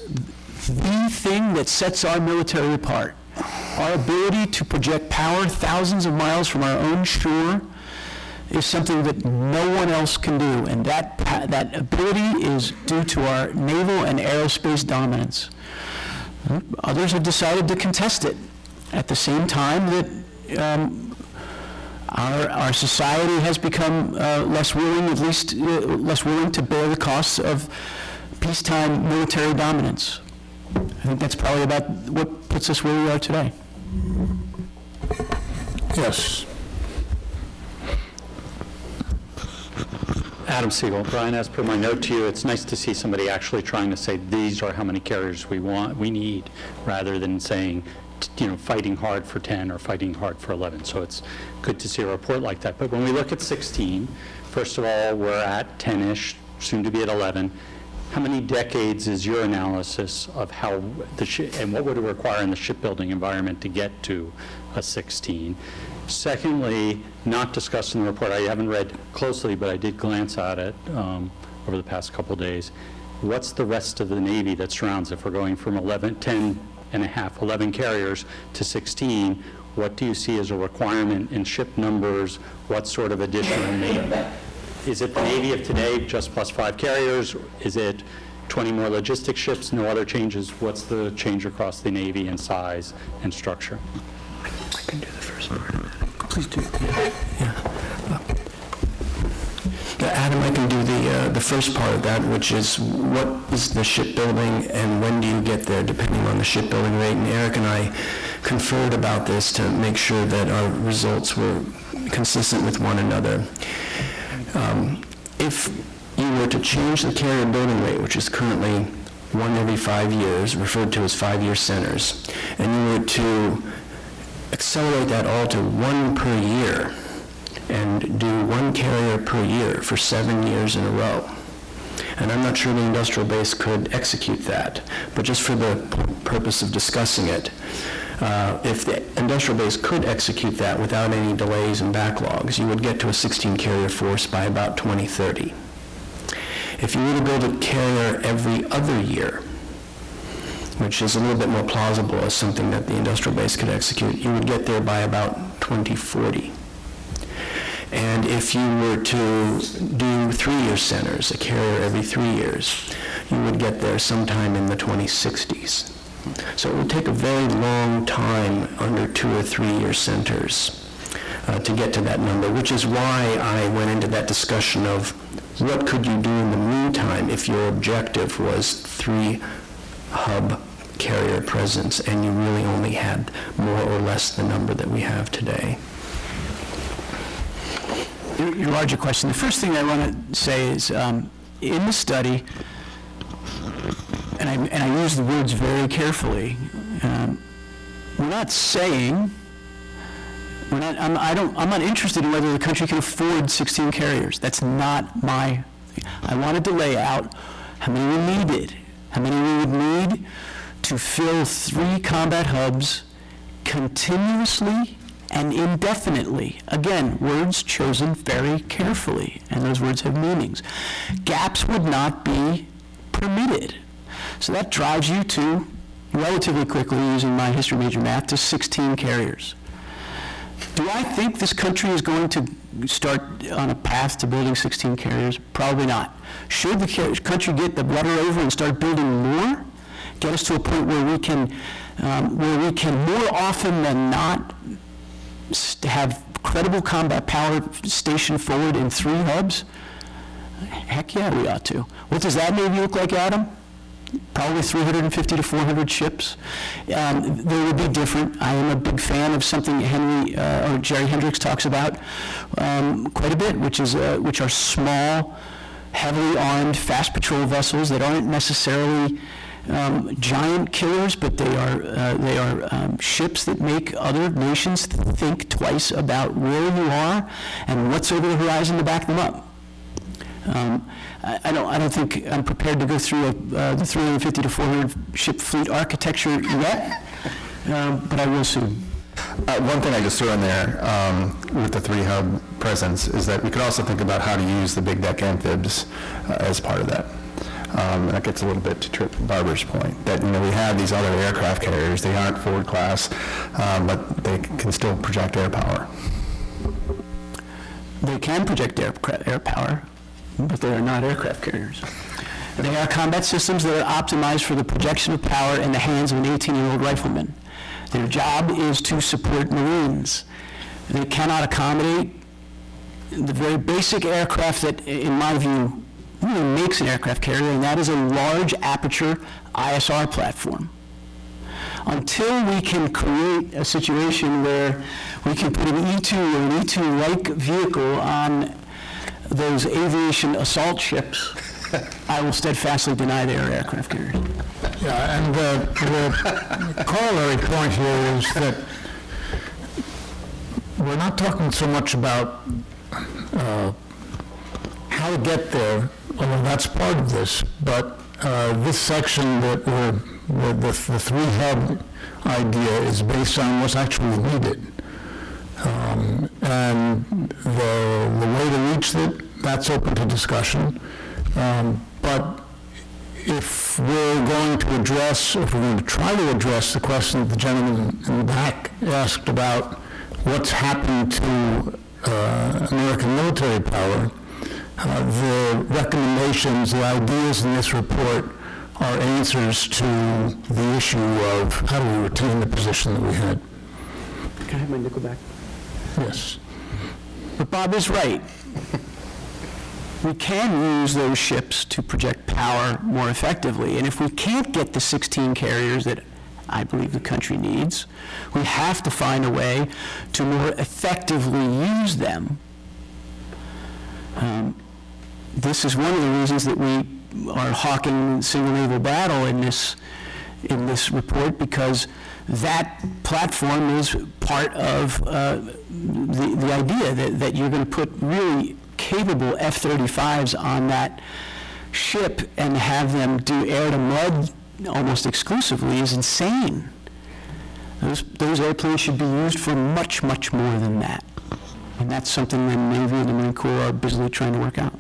the thing that sets our military apart. Our ability to project power thousands of miles from our own shore is something that no one else can do, and that, that ability is due to our naval and aerospace dominance. Others have decided to contest it at the same time that um, our, our society has become uh, less willing, at least uh, less willing to bear the costs of peacetime military dominance. I think that's probably about what puts us where we are today.
Yes.
Adam Siegel. Bryan, as per my note to you, it's nice to see somebody actually trying to say, these are how many carriers we want, we need, rather than saying, t- you know, fighting hard for 10 or fighting hard for 11. So it's good to see a report like that. But when we look at 16, first of all, we're at 10-ish, soon to be at 11. How many decades is your analysis of how the, shi- and what would it require in the shipbuilding environment to get to a 16? Secondly, not discussed in the report, I haven't read closely, but I did glance at it um, over the past couple days. What's the rest of the Navy that surrounds, if we're going from 11, 10 and a half, 11 carriers to 16, what do you see as a requirement in ship numbers? What sort of additional Navy? Is it the Navy of today, just plus five carriers? Is it 20 more logistic ships, no other changes? What's the change across the Navy in size and structure?
I can do the first part of that.
Please do.
Uh, Adam, I can do the, uh, the first part of that, which is what is the shipbuilding and when do you get there, depending on the shipbuilding rate? And Eric and I conferred about this to make sure that our results were consistent with one another. Um, If you were to change the carrier building rate, which is currently one every five years, referred to as five-year centers, and you were to accelerate that all to one per year, and do one carrier per year for seven years in a row. And I'm not sure the industrial base could execute that, but just for the purpose of discussing it, uh, if the industrial base could execute that without any delays and backlogs, you would get to a 16-carrier force by about 2030. If you were to build a carrier every other year, which is a little bit more plausible as something that the industrial base could execute, you would get there by about 2040. And if you were to do three-year centers, a carrier every three years, you would get there sometime in the 2060s. So it would take a very long time under two or three-year centers uh, to get to that number, which is why I went into that discussion of what could you do in the meantime if your objective was three hub carrier presence and you really only had more or less the number that we have today.
Your your larger question, the first thing I want to say is, um, in the study, and I, and I use the words very carefully, um, we're not saying, we're not, I'm, I don't, I'm not interested in whether the country can afford 16 carriers. That's not my, I wanted to lay out how many we needed, how many we would need to fill three combat hubs continuously and indefinitely. Again, words chosen very carefully, and those words have meanings. Gaps would not be permitted. So that drives you to, relatively quickly, using my history major math, to 16 carriers. Do I think this country is going to start on a path to building 16 carriers? Probably not. Should the country get the rudder over and start building more? Get us to a point where we can, um, where we can more often than not have credible combat power stationed forward in three hubs? Heck yeah, we ought to. What does that Navy look like, Adam? Probably 350 to 400 ships. Um, They would be different. I am a big fan of something Henry, uh, or Jerry Hendrix talks about um, quite a bit, which is, uh, which are small heavily armed, fast patrol vessels that aren't necessarily um, giant killers, but they are, uh, they are um, ships that make other nations think twice about where you are and what's over the horizon to back them up. Um, I I don't, I don't think I'm prepared to go through uh, the 350 to 400 ship fleet architecture yet, um, but I will soon.
Uh, One thing I just threw in there um, with the three hub presence is that we could also think about how to use the big deck amphibs uh, as part of that. Um, That gets a little bit to Trip Barber's point, that, you know, we have these other aircraft carriers, they aren't Ford class, um, but they can still project air power.
They can project air, air power, but they are not aircraft carriers. They are combat systems that are optimized for the projection of power in the hands of an 18-year-old rifleman. Their job is to support Marines. They cannot accommodate the very basic aircraft that, in my view, really makes an aircraft carrier, and that is a large aperture ISR platform until we can create a situation where we can put an E2 or an E2-like vehicle on those aviation assault ships, I will steadfastly deny they are aircraft carriers.
Yeah, and the the corollary point here is that we're not talking so much about uh, how to get there, although that's part of this, but uh, this section that we're, where the the three hub idea is based on what's actually needed. Um, And the, the way to reach it, that's open to discussion. Um, But if we're going to address, if we're going to try to address the question that the gentleman in the back asked about what's happened to uh, American military power, uh, the recommendations, the ideas in this report are answers to the issue of how do we retain the position that we had.
Can I have my nickel back?
Yes.
But Bob is right. We can use those ships to project power more effectively, and if we can't get the 16 carriers that I believe the country needs, we have to find a way to more effectively use them. Um, This is one of the reasons that we are hawking single naval battle in this, in this report, because that platform is part of uh, the, the idea that, that you're going to put really capable F-35s on that ship and have them do air-to-mud almost exclusively is insane. Those, those airplanes should be used for much, much more than that. And that's something the Navy and the Marine Corps are busily trying to work out.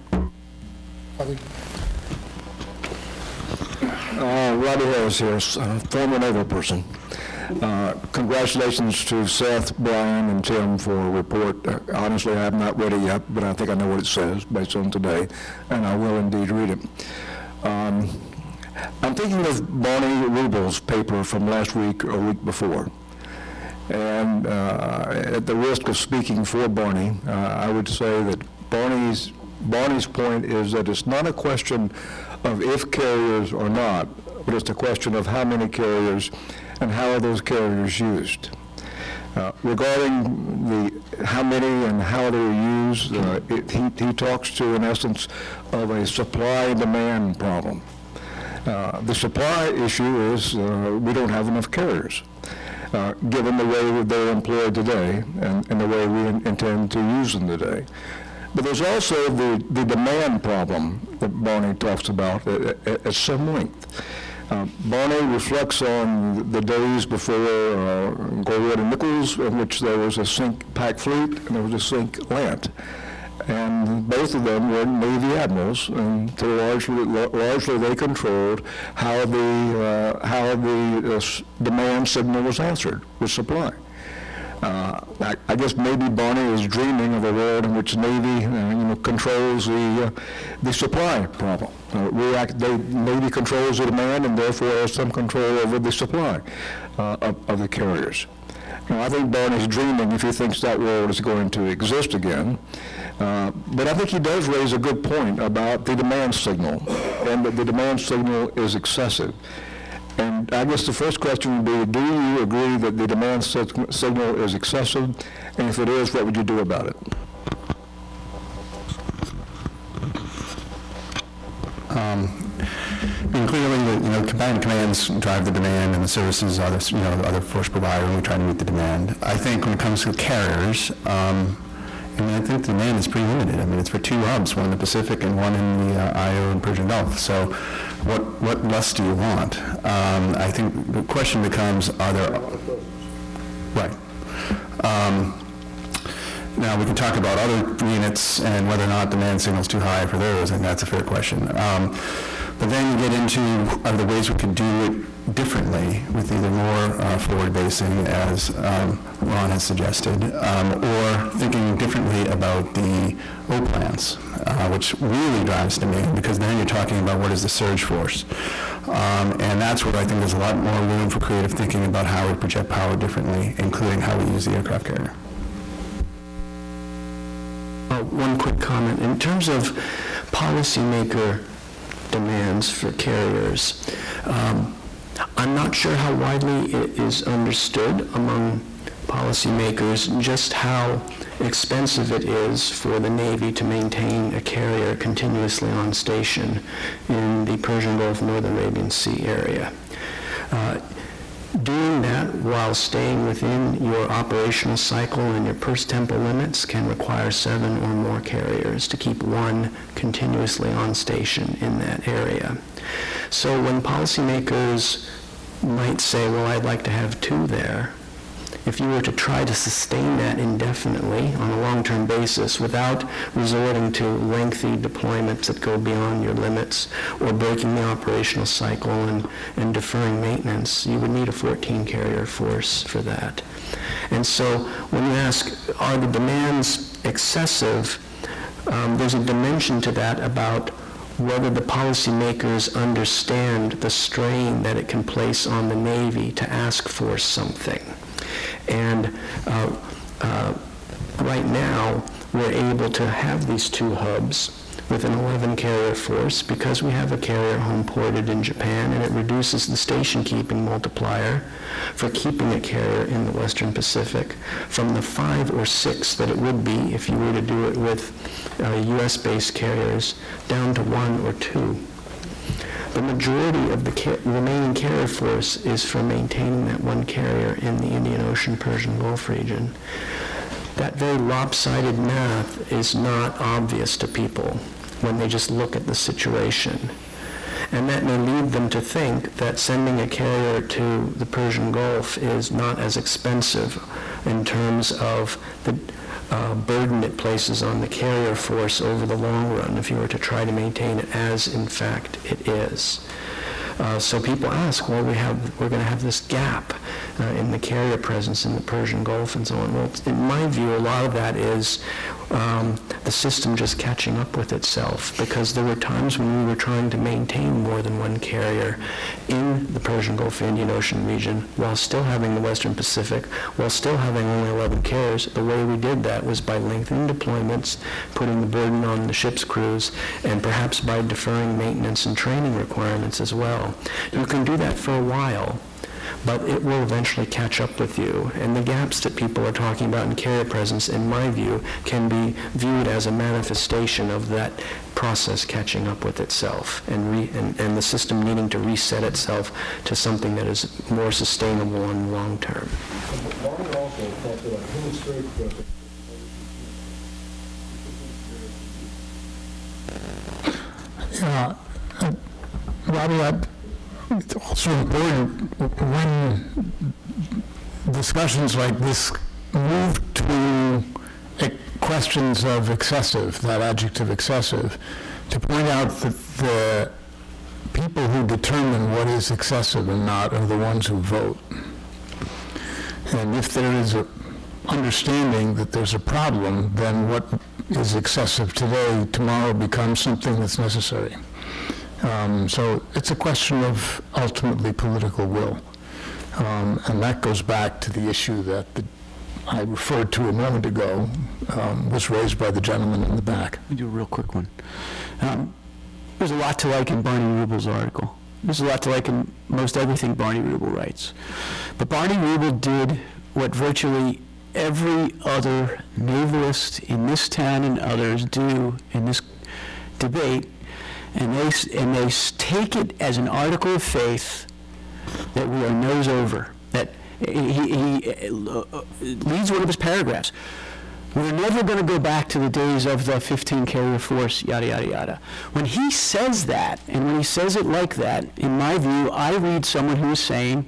Uh, Roddy Harris here, uh, former naval person. Uh, Congratulations to Seth, Bryan, and Tim for a report. Uh, Honestly, I have not read it yet, but I think I know what it says based on today, and I will indeed read it. Um, I'm thinking of Barney Rubel's paper from last week or week before. And uh, at the risk of speaking for Barney, uh, I would say that Barney's, Barney's point is that it's not a question of if carriers or not, but it's a question of how many carriers and how are those carriers used. Uh, Regarding the, how many and how they're used, uh, it- he he talks to, in essence, of a supply and demand problem. Uh, The supply issue is, uh, we don't have enough carriers, uh, given the way that they're employed today and and the way we in- intend to use them today. But there's also the the demand problem that Barney talks about at- at at some length. Uh, Barney reflects on the days before uh, Goldwater and Nichols, in which there was a sink pack fleet and there was a CINCLANT. And both of them were Navy admirals, and to largely, largely they controlled how the, uh, how the uh, demand signal was answered with supply. Uh, I I guess maybe Barney is dreaming of a world in which Navy, uh, you know, controls the, uh, the supply problem. Uh, We they, Navy controls the demand and therefore has some control over the supply uh, of of the carriers. Now, I think Barney's dreaming if he thinks that world is going to exist again. Uh, But I think he does raise a good point about the demand signal, and that the demand signal is excessive. And I guess the first question would be, do you agree that the demand sig- signal is excessive? And if it is, what would you do about it?
Um, I mean, clearly, the, you know, combatant commands drive the demand, and the services are, the, you know, the other force provider, and we try to meet the demand. I think when it comes to carriers, um, I mean, I think demand is pretty limited. I mean, it's for two hubs, one in the Pacific and one in the uh, IO and Persian Gulf. So what, what less do you want? Um, I think the question becomes, are there... Right. Um, now, we can talk about other units and whether or not demand signal is too high for those, and that's a fair question. Um, But then you get into are the ways we could do it differently with either more uh, forward basing, as um, Ron has suggested, um, or thinking differently about the O-plans, uh, which really drives demand, because then you're talking about what is the surge force. Um, And that's where I think there's a lot more room for creative thinking about how we project power differently, including how we use the aircraft carrier.
Uh, One quick comment. In terms of policymaker demands for carriers, um, I'm not sure how widely it is understood among policymakers just how expensive it is for the Navy to maintain a carrier continuously on station in the Persian Gulf, Northern Arabian Sea area. Uh, Doing that while staying within your operational cycle and your PERSTEMPO limits can require seven or more carriers to keep one continuously on station in that area. So when policymakers might say, well, I'd like to have two there, if you were to try to sustain that indefinitely on a long-term basis without resorting to lengthy deployments that go beyond your limits or breaking the operational cycle and, and deferring maintenance, you would need a 14-carrier force for that. And so when you ask, are the demands excessive, um, there's a dimension to that about whether the policymakers understand the strain that it can place on the Navy to ask for something. And uh, uh, right now, we're able to have these two hubs with an 11-carrier force because we have a carrier home ported in Japan, and it reduces the station-keeping multiplier for keeping a carrier in the Western Pacific from the five or six that it would be if you were to do it with uh, U.S.-based carriers down to one or two. The majority of the ca- remaining carrier force is for maintaining that one carrier in the Indian Ocean Persian Gulf region. That very lopsided math is not obvious to people when they just look at the situation. And that may lead them to think that sending a carrier to the Persian Gulf is not as expensive in terms of the uh, burden it places on the carrier force over the long run if you were to try to maintain it as, in fact, it is. Uh, So people ask, well, we have, we're going to have this gap uh, in the carrier presence in the Persian Gulf and so on. Well, in my view, a lot of that is um, the system just catching up with itself, because there were times when we were trying to maintain more than one carrier in the Persian Gulf Indian Ocean region while still having the Western Pacific, while still having only 11 carriers. The way we did that was by lengthening deployments, putting the burden on the ship's crews, and perhaps by deferring maintenance and training requirements as well. You can do that for a while, but it will eventually catch up with you. And the gaps that people are talking about in carrier presence, in my view, can be viewed as a manifestation of that process catching up with itself and, re, and, and the system needing to reset itself to something that is more sustainable in the long term.
Uh, Robbie, I- it's also important when discussions like this move to questions of excessive, that adjective excessive, to point out that the people who determine what is excessive and not are the ones who vote. And if there is a understanding that there's a problem, then what is excessive today, tomorrow becomes something that's necessary. Um, So it's a question of ultimately political will. Um, And that goes back to the issue that the- I referred to a moment ago, um, was raised by the gentleman in the back.
Let me do a real quick one. Um, There's a lot to like in Barney Rubel's article. There's a lot to like in most everything Barney Rubel writes. But Barney Rubel did what virtually every other navalist in this town and others do in this debate, and they, and they take it as an article of faith that we are nose over, that he, he uh, uh, leads one of his paragraphs. We're never going to go back to the days of the 15 carrier force, yada, yada, yada. When he says that, and when he says it like that, in my view, I read someone who is saying,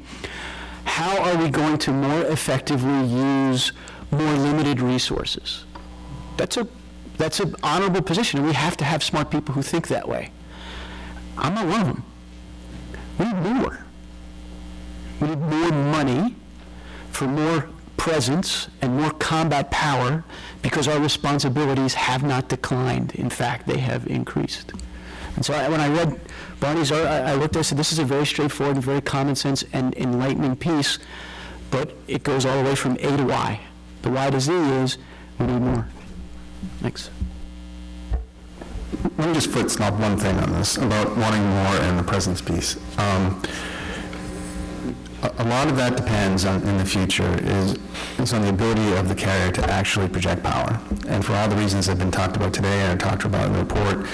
how are we going to more effectively use more limited resources? That's a, that's an honorable position, and we have to have smart people who think that way. I'm not one of them. We need more. We need more money for more presence and more combat power because our responsibilities have not declined. In fact, they have increased. And so I- when I read Barney's, I I looked, I said, this is a very straightforward and very common sense and enlightening piece, but it goes all the way from A to Y. The Y to Z is, we need more. Thanks.
Let me just put stomp one thing on this, about wanting more and the presence piece. Um, A lot of that depends on, in the future, is, is on the ability of the carrier to actually project power. And for all the reasons that have been talked about today and talked about in the report,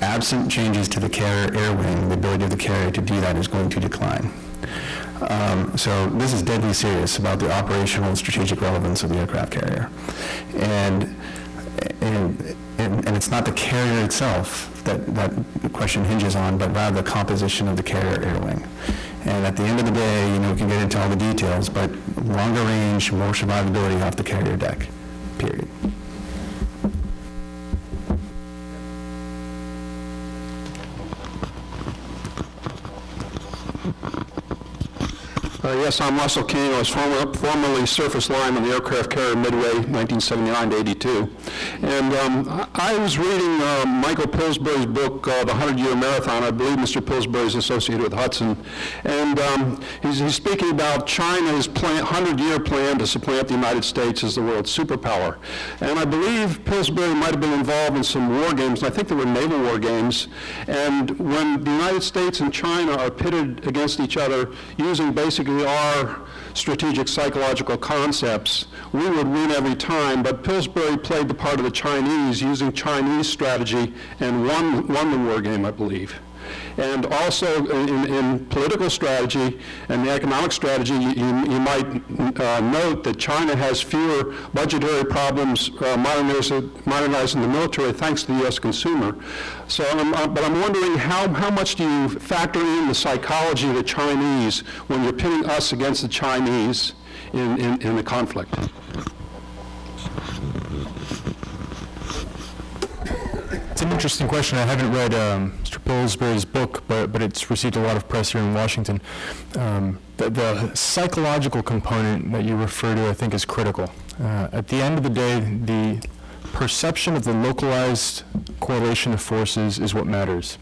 absent changes to the carrier air wing, the ability of the carrier to do that is going to decline. Um, So this is deadly serious about the operational and strategic relevance of the aircraft carrier. And, and, and and it's not the carrier itself that, that the question hinges on, but rather the composition of the carrier air wing. And at the end of the day, you know, we can get into all the details, but longer range, more survivability off the carrier deck, period.
Uh, Yes, I'm Russell King. I was former- formerly surface line on the aircraft carrier Midway, 1979 to 82. And um, I was reading uh, Michael Pillsbury's book, uh, The 100-Year Marathon. I believe Mr. Pillsbury is associated with Hudson. And um, he's he's speaking about China's plan- 100-year plan to supplant the United States as the world's superpower. And I believe Pillsbury might have been involved in some war games, I think there were naval war games. And when the United States and China are pitted against each other using basically our strategic psychological concepts, we would win every time. But Pillsbury played the part of the Chinese using Chinese strategy and won, won the war game, I believe. And also in, in political strategy and the economic strategy, you, you might uh, note that China has fewer budgetary problems uh, modernizing, modernizing the military thanks to the U.S. consumer. So, I'm, uh, but I'm wondering how, how much do you factor in the psychology of the Chinese when you're pitting us against the Chinese in, in, in the conflict?
It's an interesting question. I haven't read um. Pillsbury's book, but, but it's received a lot of press here in Washington. Um, the, the psychological component that you refer to, I think, is critical. Uh, at the end of the day, the perception of the localized correlation of forces is what matters.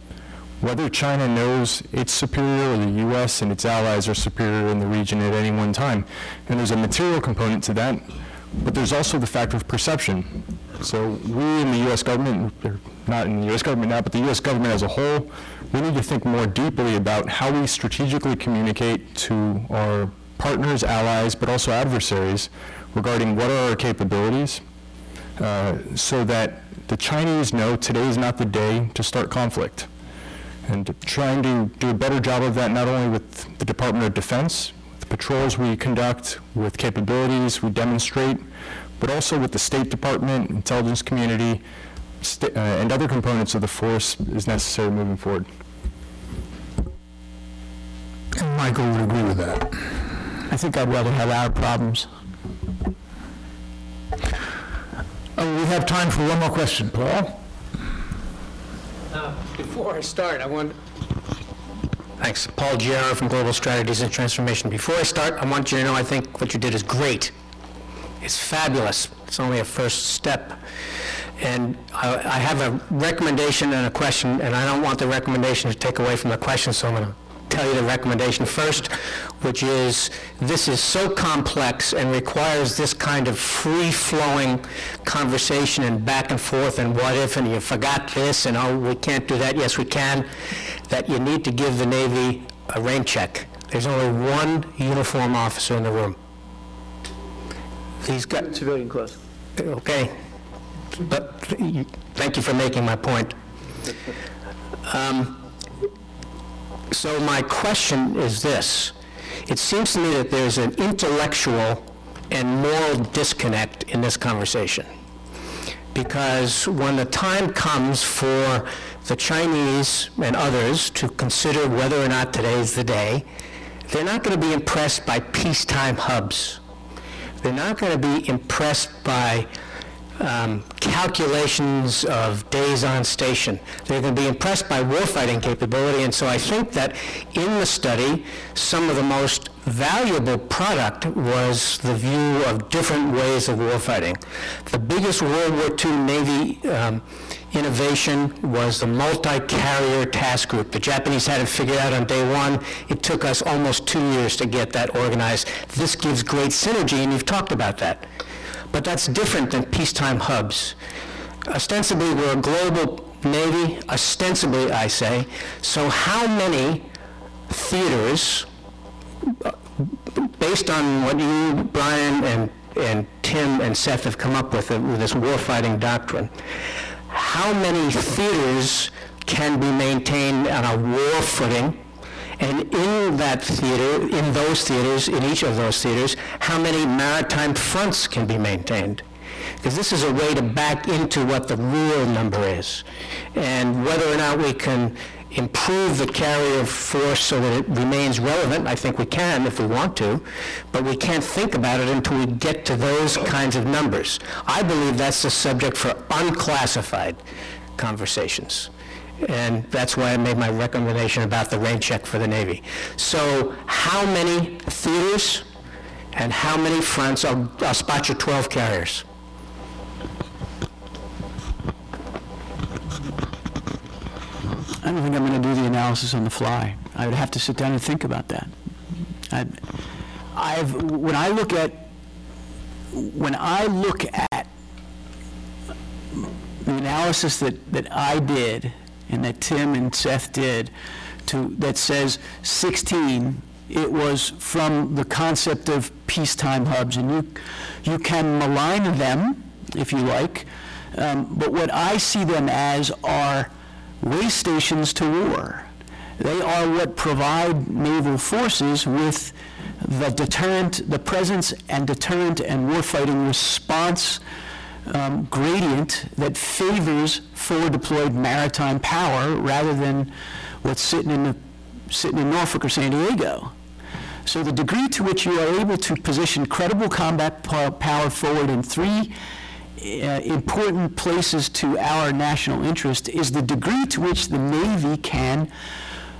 Whether China knows it's superior or the U.S. and its allies are superior in the region at any one time. And there's a material component to that, but there's also the factor of perception. So we in the U.S. government, or not in the U.S. government now, but the U.S. government as a whole, we need to think more deeply about how we strategically communicate to our partners, allies, but also adversaries regarding what are our capabilities, uh, so that the Chinese know today is not the day to start conflict. And trying to do a better job of that not only with the Department of Defense, the patrols we conduct, with capabilities we demonstrate, but also with the State Department, intelligence community, sta- uh, and other components of the force is necessary moving forward.
And Michael would agree with that.
I think I'd rather have our problems.
Uh, We have time for one more question. Paul?
Uh, Before I start, I want, thanks, Paul Giarra from Global Strategies and Transformation. Before I start, I want you to know I think what you did is great. It's fabulous. It's only a first step. And I I have a recommendation and a question, and I don't want the recommendation to take away from the question, so I'm going to tell you the recommendation first, which is, this is so complex and requires this kind of free-flowing conversation and back and forth and what if, and you forgot this, and oh, we can't do that, yes, we can, that you need to give the Navy a rain check. There's only one uniform officer in the room. He's got,
Civilian close.
okay, but you- thank you for making my point. Um, So my question is this. It seems to me that there's an intellectual and moral disconnect in this conversation. Because when the time comes for the Chinese and others to consider whether or not today is the day, they're not going to be impressed by peacetime hubs. They're not going to be impressed by um, calculations of days on station. They're going to be impressed by warfighting capability, and so I think that in the study, some of the most valuable product was the view of different ways of warfighting. The biggest World War II Navy um, innovation was the multi-carrier task group. The Japanese had it figured out on day one. It took us almost two years to get that organized. This gives great synergy, and you've talked about that. But that's different than peacetime hubs. Ostensibly, we're a global Navy, ostensibly, I say. So how many theaters, based on what you, Bryan, and, and Tim and Seth have come up with, uh, with this warfighting doctrine, how many theaters can be maintained on a war footing and in that theater, in those theaters, in each of those theaters, how many maritime fronts can be maintained? Because this is a way to back into what the real number is. And whether or not we can improve the carrier force so that it remains relevant, I think we can if we want to, but we can't think about it until we get to those kinds of numbers. I believe that's the subject for unclassified conversations. And that's why I made my recommendation about the rain check for the Navy. So how many theaters and how many fronts, I'll, spot your 12 carriers.
I don't think I'm going to do the analysis on the fly. I would have to sit down and think about that. I- I've, when I look at, when I look at the analysis that, that I did and that Tim and Seth did to, that says 16, it was from the concept of peacetime hubs. And you, you can malign them, if you like, um, but what I see them as are way stations to war. They are what provide naval forces with the deterrent, the presence and deterrent and warfighting response um, gradient that favors forward deployed maritime power rather than what's sitting in the, sitting in Norfolk or San Diego. So the degree to which you are able to position credible combat po- power forward in three uh, important places to our national interest is the degree to which the Navy can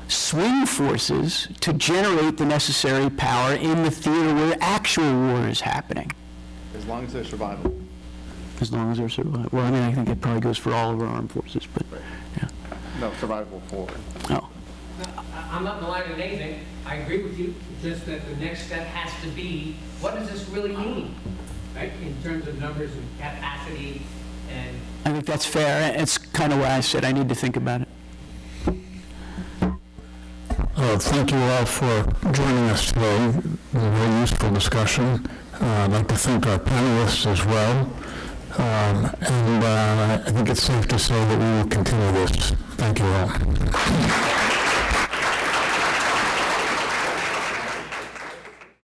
swing forces to generate the necessary power in the theater where actual war is happening.
As long as they're survivable.
As long as they're surviving. Well, I mean, I think it probably goes for all of our armed forces, but, yeah.
No, survivable forward.
Oh,
I- I'm not maligning anything, I agree with you, just that the next step has to be, what does this really mean? Right, in terms of numbers and capacity and
I think that's fair. It's kind of why I said I need to think about it.
Uh, Thank you all for joining us today. It was a very useful discussion. Uh, I'd like to thank our panelists as well. Um, And uh, I think it's safe to say that we will continue this. Thank you all.